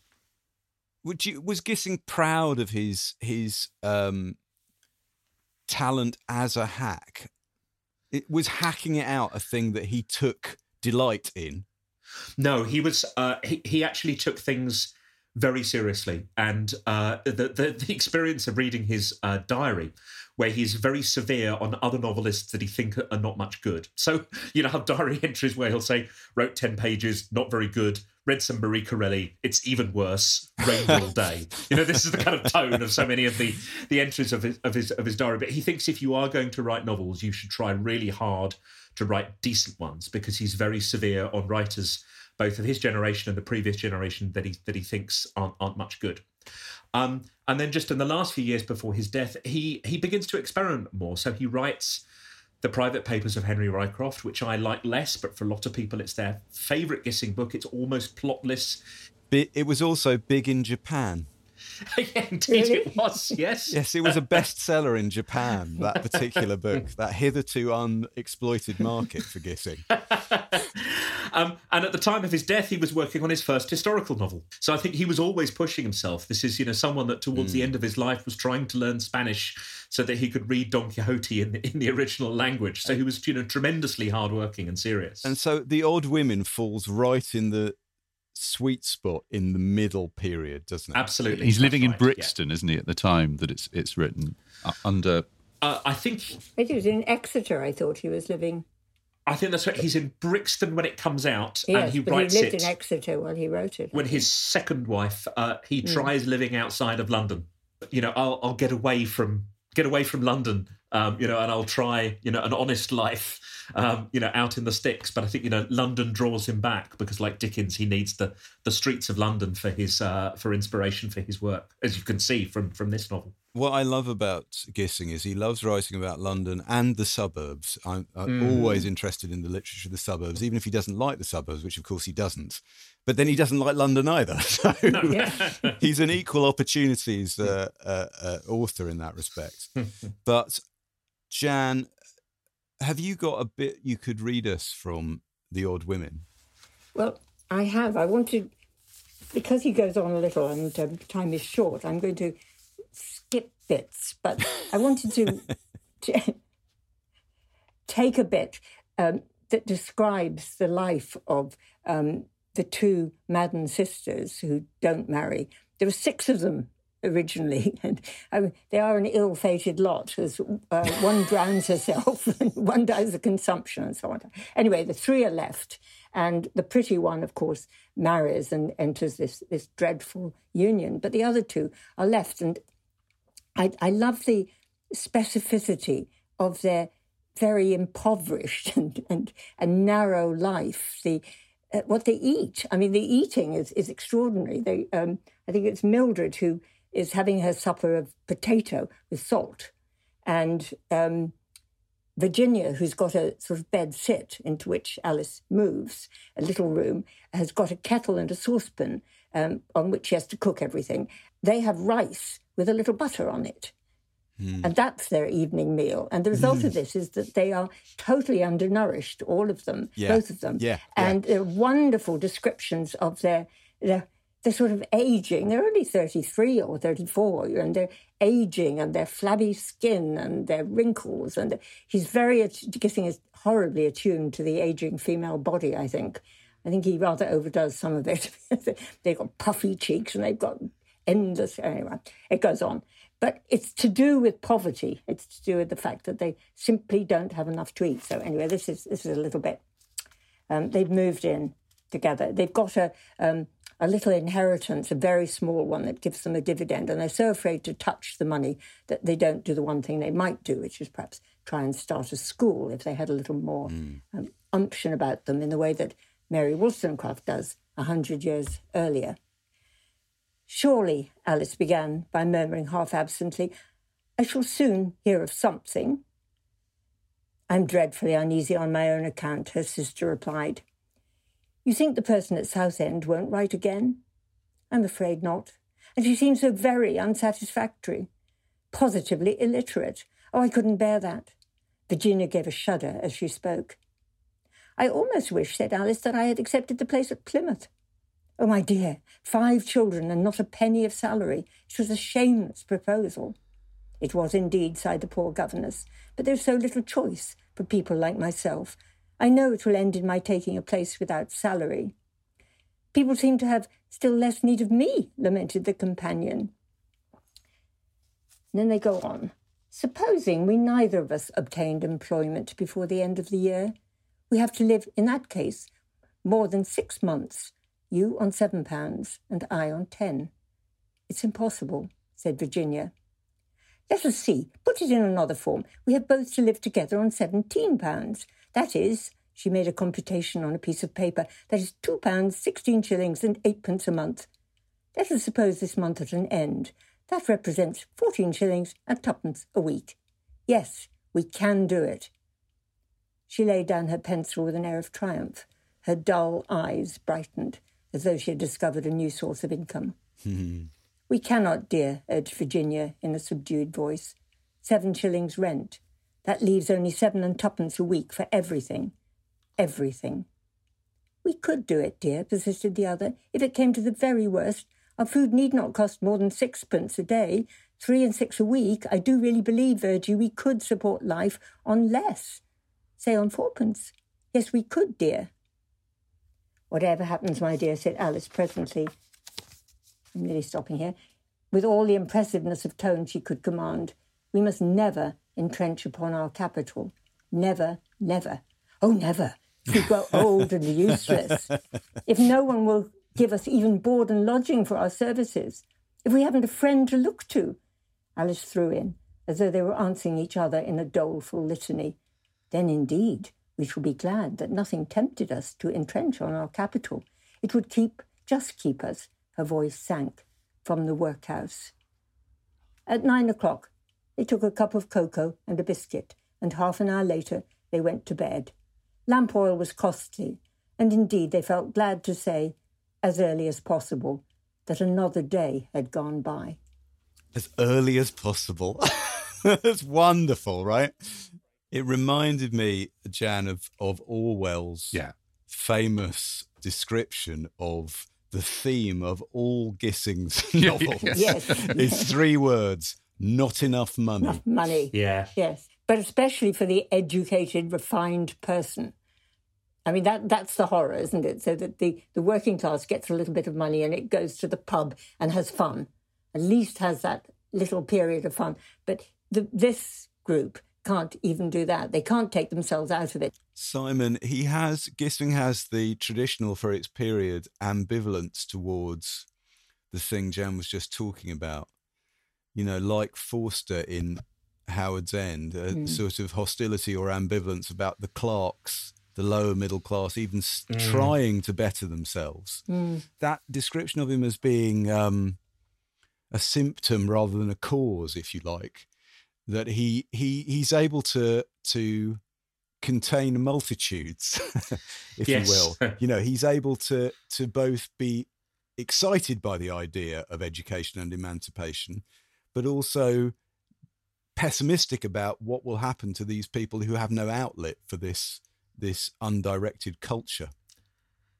*laughs* would you was Gissing proud of his his um, talent as a hack? It was hacking it out a thing that he took delight in. No, he was. Uh, he he actually took things very seriously. And uh, the, the, the experience of reading his uh, diary, where he's very severe on other novelists that he think are not much good. So you know, have diary *laughs* entries where he'll say, "Wrote ten pages, not very good." Read some Marie Corelli, it's even worse. Rained all *laughs* day. You know, this is the kind of tone of so many of the the entries of his of his of his diary. But he thinks if you are going to write novels, you should try really hard to write decent ones because he's very severe on writers both of his generation and the previous generation that he that he thinks aren't, aren't much good. Um, and then just in the last few years before his death, he he begins to experiment more. So he writes the private papers of Henry Ryecroft, which I like less, but for a lot of people, it's their favourite Gissing book. It's almost plotless. It was also big in Japan. Yeah, indeed it was. Yes. Yes, it was a bestseller in Japan. That particular book, that hitherto unexploited market for Gissing. *laughs* um, and at the time of his death, he was working on his first historical novel. So I think he was always pushing himself. This is, you know, someone that towards mm. the end of his life was trying to learn Spanish so that he could read Don Quixote in the, in the original language. So he was, you know, tremendously hardworking and serious. And so the Odd Women falls right in the sweet spot in the middle period, doesn't it? Absolutely. He's living in Brixton, yeah. isn't he, at the time that it's it's written uh, under. Uh, I think he was in Exeter. I thought he was living. I think that's right. He's in Brixton when it comes out, yes, and he but writes he lived it in Exeter while he wrote it. When his second wife, uh, he mm. tries living outside of London. You know, I'll, I'll get away from get away from London, um, you know, and I'll try, you know, an honest life um, you know, out in the sticks. But I think you know London draws him back because, like Dickens, he needs the the streets of London for his uh, for inspiration for his work, as you can see from from this novel. What I love about Gissing is he loves writing about London and the suburbs. I'm, I'm mm. always interested in the literature of the suburbs, even if he doesn't like the suburbs, which of course he doesn't. But then he doesn't like London either. *laughs* So no. *laughs* *laughs* he's an equal opportunities uh, uh, uh, author in that respect. but Jan, have you got a bit you could read us from The Odd Women? Well, I have. I wanted, because he goes on a little and um, time is short, I'm going to skip bits, but I wanted to, *laughs* to take a bit um, that describes the life of um, the two Madden sisters who don't marry. There are six of them originally, *laughs* and um, they are an ill-fated lot. As uh, one drowns herself, *laughs* and one dies of consumption, and so on. Anyway, the three are left, and the pretty one, of course, marries and enters this this dreadful union. But the other two are left, and I, I love the specificity of their very impoverished *laughs* and and, and narrow life. The uh, what they eat. I mean, the eating is is extraordinary. They, um, I think it's Mildred who is having her supper of potato with salt. And um, Virginia, who's got a sort of bed sit into which Alice moves, a little room, has got a kettle and a saucepan um, on which she has to cook everything. They have rice with a little butter on it. Mm. And that's their evening meal. And the result mm. of this is that they are totally undernourished, all of them, yeah. both of them. Yeah. And yeah. they're wonderful descriptions of their, their they're sort of aging. They're only 33 or 34, and they're aging and their flabby skin and their wrinkles. And he's very, is horribly attuned to the aging female body, I think. I think he rather overdoes some of it. *laughs* they've got puffy cheeks and they've got endless, anyway, it goes on. But it's to do with poverty. It's to do with the fact that they simply don't have enough to eat. So anyway, this is this is a little bit. Um, they've moved in together. They've got a um, a little inheritance, a very small one that gives them a dividend. And they're so afraid to touch the money that they don't do the one thing they might do, which is perhaps try and start a school if they had a little more mm. um, unction about them in the way that Mary Wollstonecraft does a hundred years earlier. Surely, Alice began by murmuring half absently, I shall soon hear of something. I'm dreadfully uneasy on my own account, her sister replied. You think the person at Southend won't write again? I'm afraid not. And she seems so very unsatisfactory. Positively illiterate. Oh, I couldn't bear that. Virginia gave a shudder as she spoke. I almost wish, said Alice, that I had accepted the place at Plymouth. Oh, my dear, five children and not a penny of salary. It was a shameless proposal. It was indeed, sighed the poor governess, but there's so little choice for people like myself, I know it will end in my taking a place without salary. People seem to have still less need of me, lamented the companion. then they go on. Supposing we neither of us obtained employment before the end of the year, we have to live, in that case, more than six months, you on seven pounds and I on ten. It's impossible, said Virginia. Let us see. Put it in another form. We have both to live together on seventeen pounds. That is, she made a computation on a piece of paper, that is two pounds, sixteen shillings and eightpence a month. Let us suppose this month at an end. That represents fourteen shillings and twopence a week. Yes, we can do it. She laid down her pencil with an air of triumph. Her dull eyes brightened, as though she had discovered a new source of income. *laughs* we cannot, dear, urged Virginia in a subdued voice. Seven shillings rent. That leaves only seven and twopence a week for everything. Everything. We could do it, dear, persisted the other. If it came to the very worst, our food need not cost more than sixpence a day. Three and six a week. I do really believe, Virgie, we could support life on less. Say on fourpence. Yes, we could, dear. Whatever happens, my dear, said Alice presently. I'm nearly stopping here. With all the impressiveness of tone she could command, we must never entrench upon our capital. Never, never. Oh, never. We grow *laughs* old and useless. If no one will give us even board and lodging for our services. If we haven't a friend to look to. Alice threw in, as though they were answering each other in a doleful litany. Then indeed we shall be glad that nothing tempted us to entrench on our capital. It would keep, just keep us, her voice sank, from the workhouse. At nine o'clock, they took a cup of cocoa and a biscuit, and half an hour later they went to bed. Lamp oil was costly, and indeed they felt glad to say, as early as possible, that another day had gone by. As early as possible. *laughs* That's wonderful, right? It reminded me, Jan, of, of Orwell's Yeah. famous description of the theme of all Gissing's *laughs* novels. Yes. is three words not enough money. Enough money. Yeah. Yes. But especially for the educated, refined person. I mean, that that's the horror, isn't it? So that the, the working class gets a little bit of money and it goes to the pub and has fun, at least has that little period of fun. But the, this group can't even do that. They can't take themselves out of it. Simon, he has Gissing has the traditional for its period ambivalence towards the thing Jan was just talking about. You know, like Forster in Howard's End, a mm. sort of hostility or ambivalence about the clerks, the lower middle class, even s mm. trying to better themselves. Mm. That description of him as being um, a symptom rather than a cause, if you like, that he he he's able to to contain multitudes, *laughs* if Yes. you will. *laughs* You know, he's able to to both be excited by the idea of education and emancipation, but also pessimistic about what will happen to these people who have no outlet for this this undirected culture.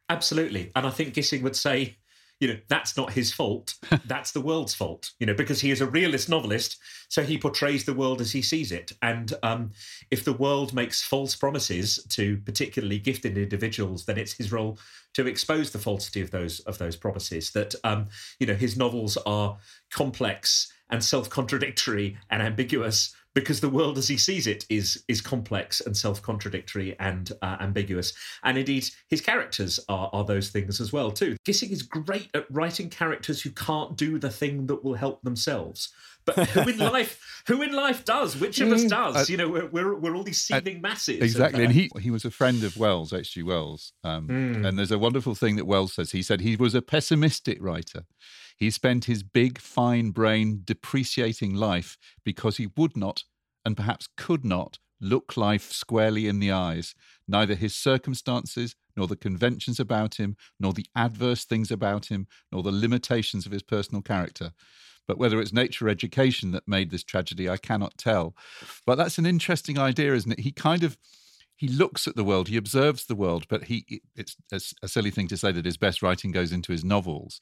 Absolutely. And I think Gissing would say, you know, that's not his fault. *laughs* That's the world's fault, you know, because he is a realist novelist. So he portrays the world as he sees it. And um, if the world makes false promises to particularly gifted individuals, then it's his role to expose the falsity of those of those promises. That um, you know, his novels are complex and self-contradictory and ambiguous because the world as he sees it is is complex and self-contradictory and uh, ambiguous. And indeed his characters are, are those things as well too. Gissing is great at writing characters who can't do the thing that will help themselves but who in *laughs* life who in life does which of us does you know we're, we're, we're all these seething masses of, Exactly. uh, And he he was a friend of Wells, H.G. Wells. Um, And there's a wonderful thing that Wells says. He said he was a pessimistic writer. He spent his big, fine brain depreciating life because he would not, and perhaps could not, look life squarely in the eyes, neither his circumstances, nor the conventions about him, nor the adverse things about him, nor the limitations of his personal character. But whether it's nature or education that made this tragedy, I cannot tell. But that's an interesting idea, isn't it? He kind of he looks at the world, he observes the world, but he it's a, a silly thing to say that his best writing goes into his novels.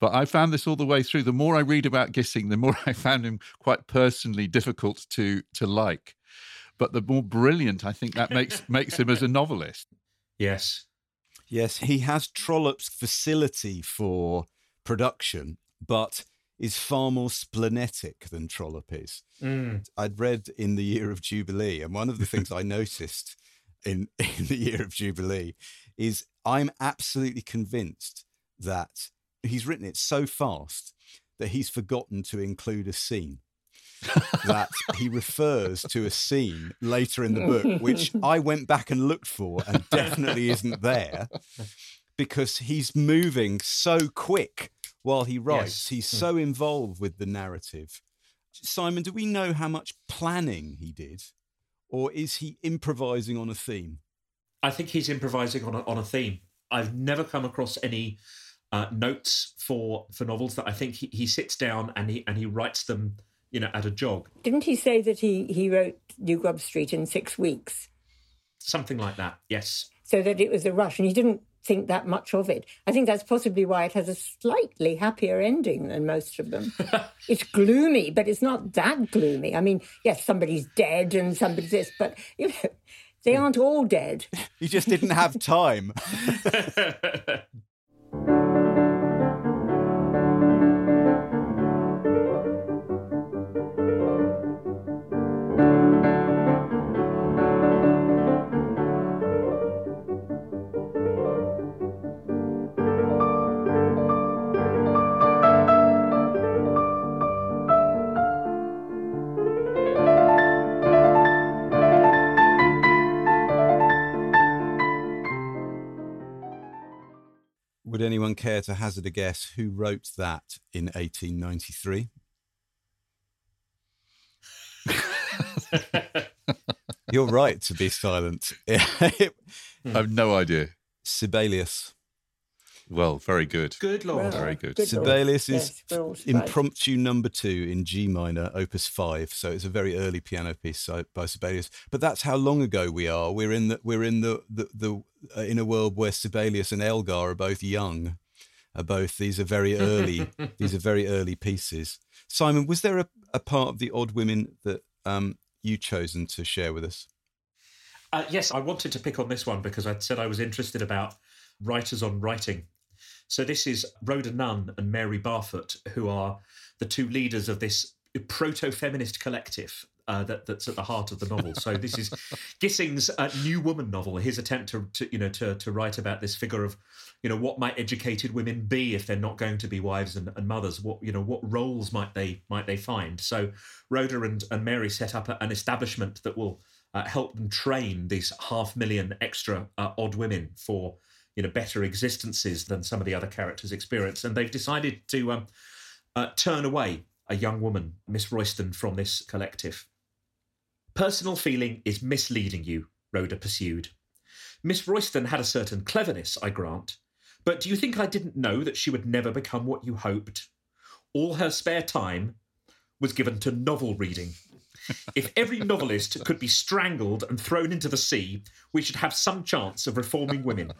But I found this all the way through. The more I read about Gissing, the more *laughs* I found him quite personally difficult to to like. But the more brilliant I think that makes *laughs* makes him as a novelist. yes Yes, he has Trollope's facility for production, but is far more splenetic than Trollope is. Mm. I'd read in the year of Jubilee, and one of the things I noticed in, *laughs* in the year of Jubilee is I'm absolutely convinced that he's written it so fast that he's forgotten to include a scene. that he refers to a scene later in the book, *laughs* which I went back and looked for and definitely isn't there because he's moving so quick while he writes. Yes. He's so involved with the narrative. Simon, do we know how much planning he did? Or is he improvising on a theme? I think he's improvising on a, on a theme. I've never come across any uh, notes for for novels that I think he, he sits down and he and he writes them, you know, at a jog, Didn't he say that he, he wrote New Grub Street in six weeks? something like that. Yes. So that it was a rush, and he didn't think that much of it. I think that's possibly why it has a slightly happier ending than most of them. *laughs* it's gloomy, but it's not that gloomy. I mean, yes, somebody's dead and somebody's this, but you know, they aren't all dead. *laughs* You just didn't have time. *laughs* anyone care to hazard a guess who wrote that in 1893? *laughs* You're right to be silent. *laughs* I've no idea. Sibelius. Well, very good. Good lord. Well, very good. Lord. Sibelius is Yes, we're all surprised. impromptu number two in G minor, opus five. So it's a very early piano piece by Sibelius. But that's how long ago we are. We're in the we're in the the, the uh, in a world where Sibelius and Elgar are both young. Are both these are very early. *laughs* these are very early pieces. Simon, was there a, a part of the Odd Women that um, you chosen to share with us? Uh, yes, I wanted to pick on this one because I said I was interested about writers on writing. So this is Rhoda Nunn and Mary Barfoot, who are the two leaders of this proto-feminist collective uh, that, that's at the heart of the novel. So this is *laughs* Gissing's uh, New Woman novel, his attempt to, to you know to, to write about this figure of you know what might educated women be if they're not going to be wives and, and mothers. What you know what roles might they might they find? So Rhoda and, and Mary set up a- an establishment that will uh, help them train these half million extra uh, odd women for you know better existences than some of the other characters experience and they've decided to um, uh, turn away a young woman miss royston from this collective personal feeling is misleading you rhoda pursued. Miss royston had a certain cleverness i grant but do you think i didn't know that she would never become what you hoped? All her spare time was given to novel reading. If every novelist could be strangled and thrown into the sea, we should have some chance of reforming women.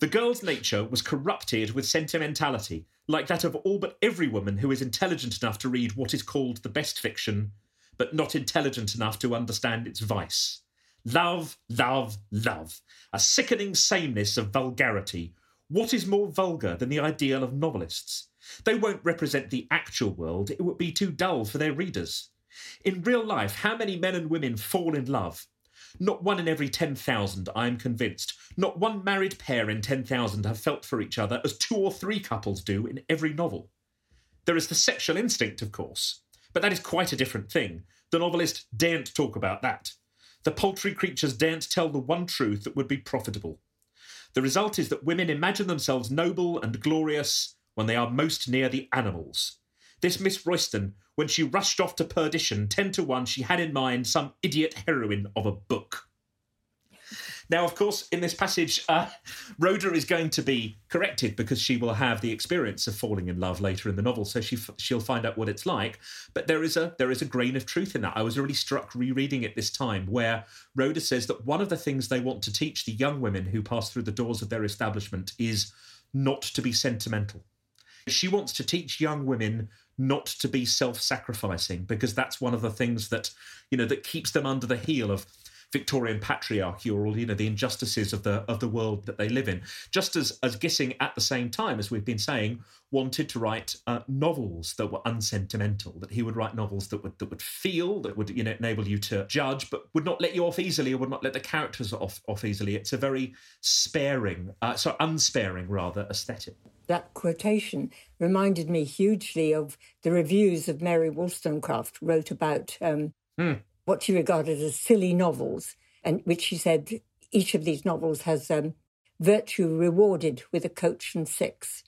The girl's nature was corrupted with sentimentality, like that of all but every woman who is intelligent enough to read what is called the best fiction, but not intelligent enough to understand its vice. Love, love, love. A sickening sameness of vulgarity. What is more vulgar than the ideal of novelists? They won't represent the actual world, it would be too dull for their readers. In real life, how many men and women fall in love? Not one in every 10,000, I am convinced. Not one married pair in 10,000 have felt for each other as two or three couples do in every novel. There is the sexual instinct, of course, but that is quite a different thing. The novelist daren't talk about that. The paltry creatures daren't tell the one truth that would be profitable. The result is that women imagine themselves noble and glorious when they are most near the animals. This Miss Royston, when she rushed off to perdition, 10 to 1, she had in mind some idiot heroine of a book. Now, of course, in this passage, uh, Rhoda is going to be corrected because she will have the experience of falling in love later in the novel, so she f- she'll find out what it's like. But there is a there is a grain of truth in that. I was really struck rereading it this time, where Rhoda says that one of the things they want to teach the young women who pass through the doors of their establishment is not to be sentimental. She wants to teach young women not to be self-sacrificing because that's one of the things that you know that keeps them under the heel of Victorian patriarchy or all you know the injustices of the of the world that they live in. Just as as Gissing at the same time as we've been saying wanted to write uh, novels that were unsentimental. That he would write novels that would that would feel that would you know enable you to judge, but would not let you off easily or would not let the characters off off easily. It's a very sparing, uh, so unsparing rather aesthetic that quotation reminded me hugely of the reviews of Mary Wollstonecraft wrote about um, mm. What she regarded as silly novels, and which she said each of these novels has um, virtue rewarded with a coach and six.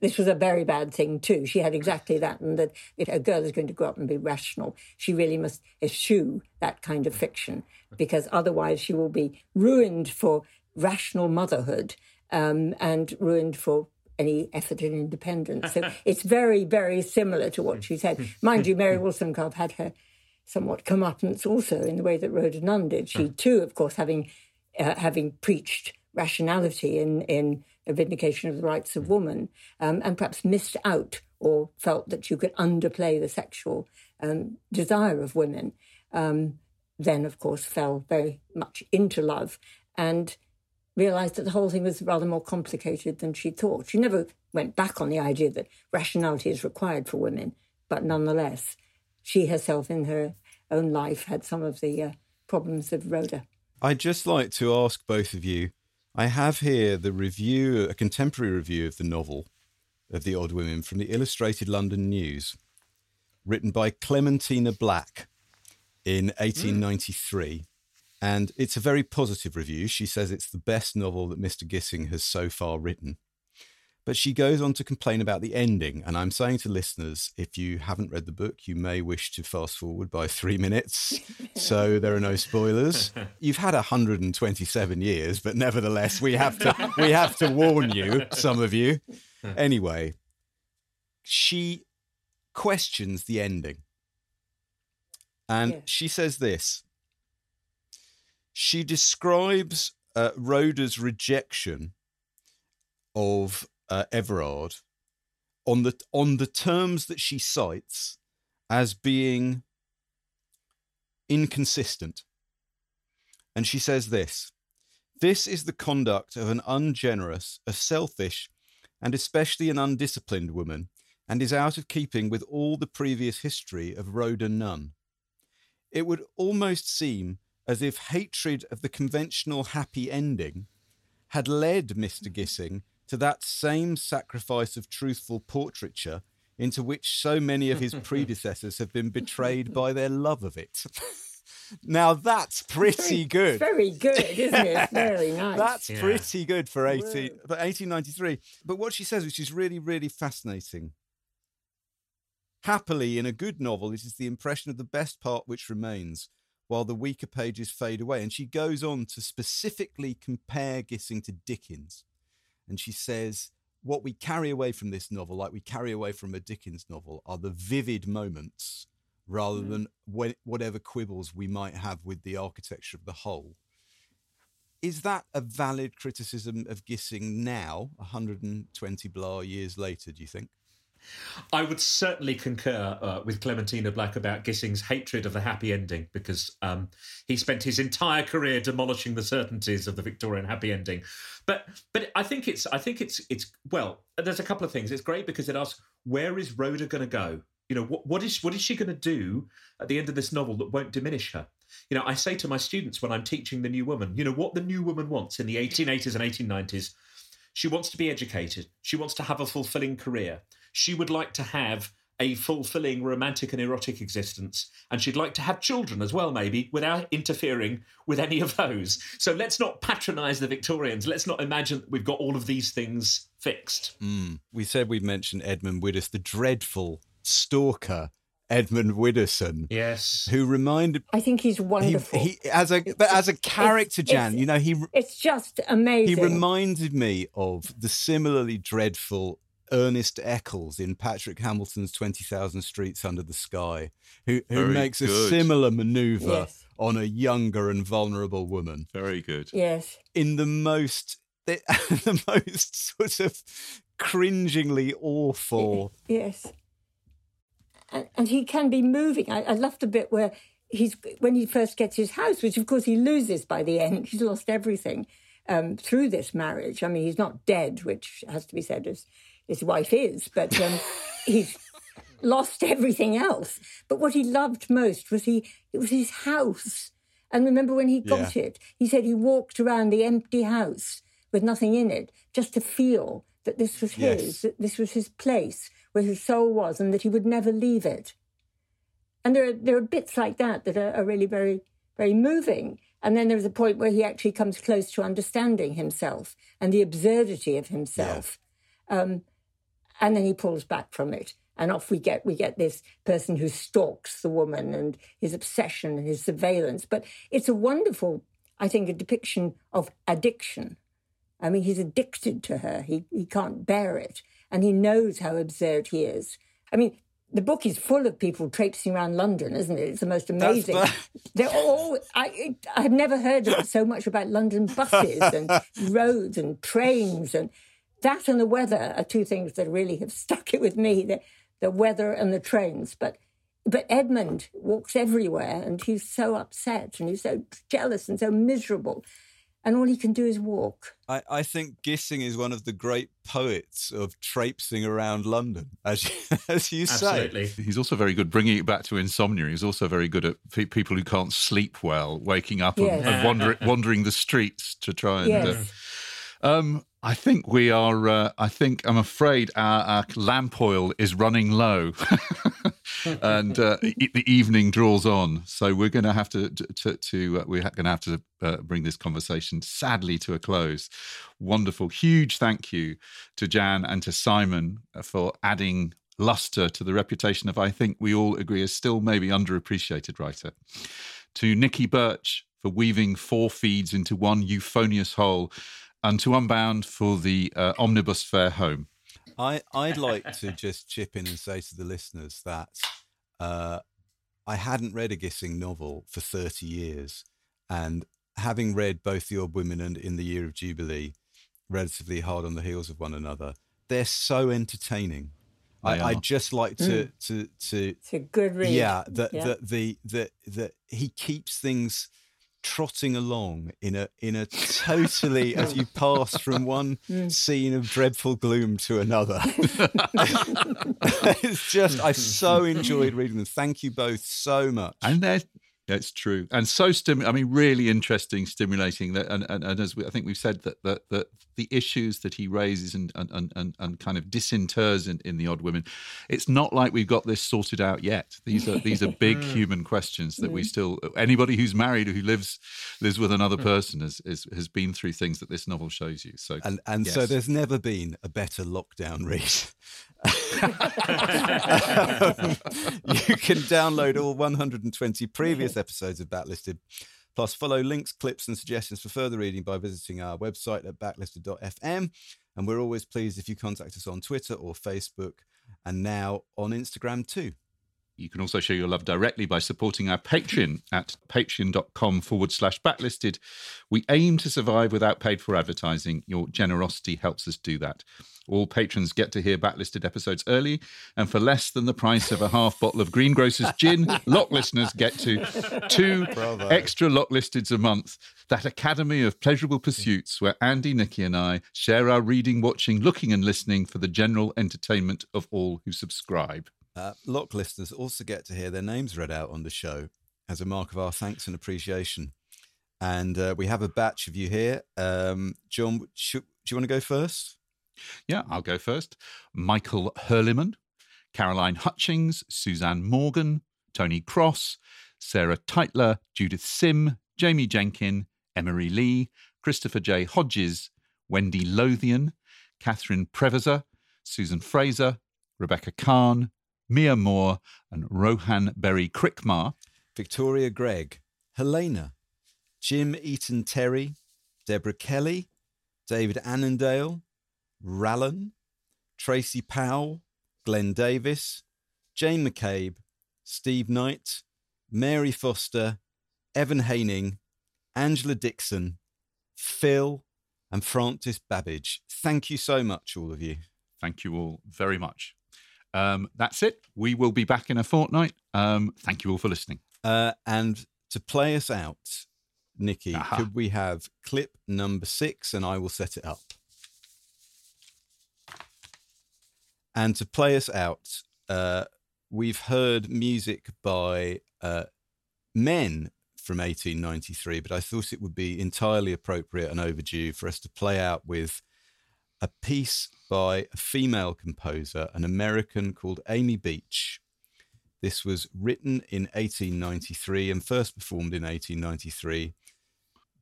This was a very bad thing too. She had exactly that, and that if a girl is going to grow up and be rational, she really must eschew that kind of fiction because otherwise she will be ruined for rational motherhood um, and ruined for any effort in independence. So *laughs* it's very, very similar to what she said. *laughs* Mind you, Mary Wollstonecraft had her somewhat comeuppance also in the way that Rhoda Nunn did. She too, of course, having uh, having preached rationality in in a vindication of the rights of woman, um, and perhaps missed out or felt that you could underplay the sexual um, desire of women. Um, then, of course, fell very much into love and realized that the whole thing was rather more complicated than she thought. She never went back on the idea that rationality is required for women, but nonetheless, she herself in her own life had some of the uh, problems of Rhoda. I'd just like to ask both of you. I have here the review, a contemporary review of the novel of The Odd Women from the Illustrated London News, written by Clementina Black in 1893. Mm. And it's a very positive review. She says it's the best novel that Mr. Gissing has so far written. But she goes on to complain about the ending. And I'm saying to listeners, if you haven't read the book, you may wish to fast forward by three minutes. *laughs* so there are no spoilers. *laughs* You've had 127 years, but nevertheless, we have to *laughs* we have to warn you, some of you. Anyway, she questions the ending. And yeah. she says this she describes uh, Rhoda's rejection of uh, Everard on the on the terms that she cites as being inconsistent. And she says this This is the conduct of an ungenerous, a selfish, and especially an undisciplined woman, and is out of keeping with all the previous history of Rhoda Nunn. It would almost seem as if hatred of the conventional happy ending had led Mr. Gissing to that same sacrifice of truthful portraiture into which so many of his *laughs* predecessors have been betrayed by their love of it. *laughs* now that's pretty good. Very good, isn't it? *laughs* Very nice. That's yeah. pretty good for 18, but 1893. But what she says, which is really, really fascinating. Happily, in a good novel, it is the impression of the best part which remains while the weaker pages fade away. And she goes on to specifically compare Gissing to Dickens. And she says, what we carry away from this novel, like we carry away from a Dickens novel, are the vivid moments rather mm. than when, whatever quibbles we might have with the architecture of the whole. Is that a valid criticism of Gissing now, 120 blah years later, do you think? I would certainly concur uh, with Clementina Black about Gissing's hatred of the happy ending because um, he spent his entire career demolishing the certainties of the Victorian happy ending. But but I think it's I think it's it's well. There's a couple of things. It's great because it asks where is Rhoda going to go. You know what what is what is she going to do at the end of this novel that won't diminish her? You know, I say to my students when I'm teaching the new woman, you know what the new woman wants in the 1880s and 1890s. She wants to be educated. She wants to have a fulfilling career she would like to have a fulfilling romantic and erotic existence. And she'd like to have children as well, maybe, without interfering with any of those. So let's not patronize the Victorians. Let's not imagine that we've got all of these things fixed. Mm. We said we'd mention Edmund Widdowson, the dreadful stalker. Edmund Widdowson, yes, who reminded. I think he's wonderful. He, he as a but as a character, it's, Jan, it's, you know he. It's just amazing. He reminded me of the similarly dreadful Ernest Eccles in Patrick Hamilton's 20,000 Streets Under the Sky, who, who makes good. a similar maneuver yes. on a younger and vulnerable woman. Very good. Yes. In the most, the, *laughs* the most sort of cringingly awful. Yes. And, and he can be moving. I, I love the bit where he's when he first gets his house, which of course he loses by the end. *laughs* He's lost everything um, through this marriage. I mean, he's not dead, which has to be said as his wife is, but um, *laughs* he's lost everything else. But what he loved most was he it was his house. And remember when he got Yeah. it, he said he walked around the empty house with nothing in it, just to feel that this was his, that this was his place where his soul was, and that he would never leave it. And there are there are bits like that that are, are really very very moving. And then there's a point where he actually comes close to understanding himself and the absurdity of himself. Um, and then he pulls back from it. And off we get we get this person who stalks the woman and his obsession and his surveillance. But it's a wonderful, I think, a depiction of addiction. I mean, he's addicted to her. He he can't bear it, and he knows how absurd he is. I mean, the book is full of people traipsing around London, isn't it? It's the most amazing. That's- They're all. I I've never heard of so much about London buses and *laughs* roads and trains and that and the weather are two things that really have stuck it with me. The the weather and the trains, but. But Edmund walks everywhere and he's so upset and he's so jealous and so miserable. And all he can do is walk. I, I think Gissing is one of the great poets of traipsing around London, as you, *laughs* as you say. Absolutely. He's also very good bringing it back to insomnia. He's also very good at pe- people who can't sleep well, waking up Yes. and, and wander, wandering the streets to try and. uh, um, I think we are. Uh, I think I'm afraid our, our lamp oil is running low, *laughs* and uh, the evening draws on. So we're going to have to to, to uh, we're going to have to uh, bring this conversation sadly to a close. Wonderful, huge thank you to Jan and to Simon uh, for adding luster to the reputation of I think we all agree is still maybe underappreciated writer. To Nikki Birch for weaving four feeds into one euphonious whole, and to Unbound for the uh, omnibus fare home. I, I'd like to just chip in and say to the listeners that uh, I hadn't read a Gissing novel for 30 years. And having read both The Odd Women and In the Year of Jubilee, relatively hard on the heels of one another, they're so entertaining. They I, are. I'd just like to, to, to, It's a good read. yeah, that Yeah. that the that that he keeps things trotting along in a in a *laughs* totally as you pass from one Hmm. *laughs* scene of dreadful gloom to another. *laughs* it's just I so enjoyed reading them. Thank you both so much. And they're it's true, and so stim. I mean, really interesting, stimulating. That, and, and, and as we, I think we've said that that, that the issues that he raises and and, and, and, and kind of disinters in, in the Odd Women, it's not like we've got this sorted out yet. These are these are big *laughs* mm. human questions that we mm. still. Anybody who's married or who lives lives with another mm. person has has, has been through things that this novel shows you. So and and so there's never been a better lockdown read. *laughs* *laughs* you can download all 120 previous episodes of Backlisted, plus follow links, clips, and suggestions for further reading by visiting our website at backlisted.fm. And we're always pleased if you contact us on Twitter or Facebook, and now on Instagram too. You can also show your love directly by supporting our Patreon at patreon.com forward slash backlisted. We aim to survive without paid for advertising. Your generosity helps us do that. All patrons get to hear backlisted episodes early, and for less than the price of a half bottle of Greengrocer's gin, *laughs* lock listeners get to two extra lock listeds a month. That academy of pleasurable pursuits where Andy, Nikki, and I share our reading, watching, looking, and listening for the general entertainment of all who subscribe. Uh, Lock listeners also get to hear their names read out on the show as a mark of our thanks and appreciation. And uh, we have a batch of you here. Um, John, should, do you want to go first? Yeah, I'll go first. Michael Hurliman, Caroline Hutchings, Suzanne Morgan, Tony Cross, Sarah Teitler, Judith Sim, Jamie Jenkin, Emery Lee, Christopher J. Hodges, Wendy Lothian, Catherine Preverser, Susan Fraser, Rebecca Kahn, Mia Moore, and Rohan Berry Crickmar. Victoria Gregg, Helena, Jim Eaton Terry, Deborah Kelly, David Annandale, Rallan, Tracy Powell, Glenn Davis, Jane McCabe, Steve Knight, Mary Foster, Evan Haining, Angela Dixon, Phil, and Francis Babbage. Thank you so much, all of you. Thank you all very much. Um, that's it. We will be back in a fortnight. Um, thank you all for listening. Uh, and to play us out, Nikki, Aha. could we have clip number six and I will set it up? And to play us out, uh, we've heard music by uh, men from 1893, but I thought it would be entirely appropriate and overdue for us to play out with a piece by a female composer, an American called Amy Beach. This was written in 1893 and first performed in 1893.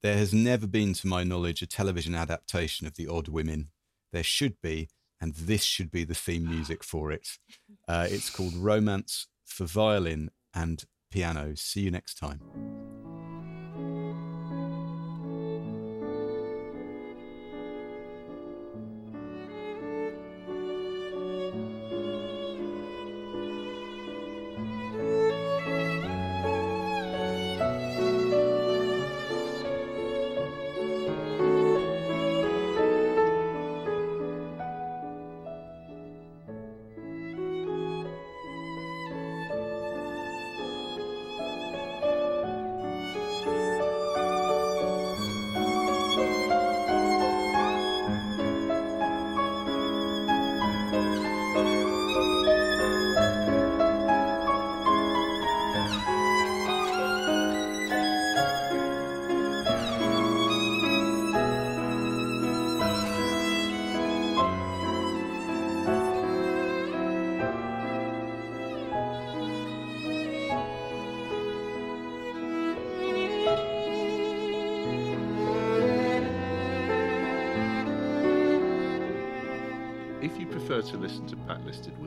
There has never been, to my knowledge, a television adaptation of The Odd Women. There should be, and this should be the theme music *gasps* for it. Uh, it's called Romance for Violin and Piano. See you next time.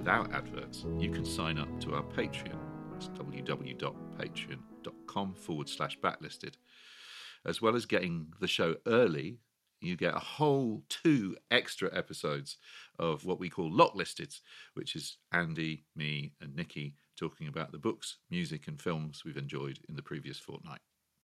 Without adverts, you can sign up to our Patreon. It's www.patreon.com forward slash backlisted. As well as getting the show early, you get a whole two extra episodes of what we call Lock Listed, which is Andy, me, and Nikki talking about the books, music, and films we've enjoyed in the previous fortnight.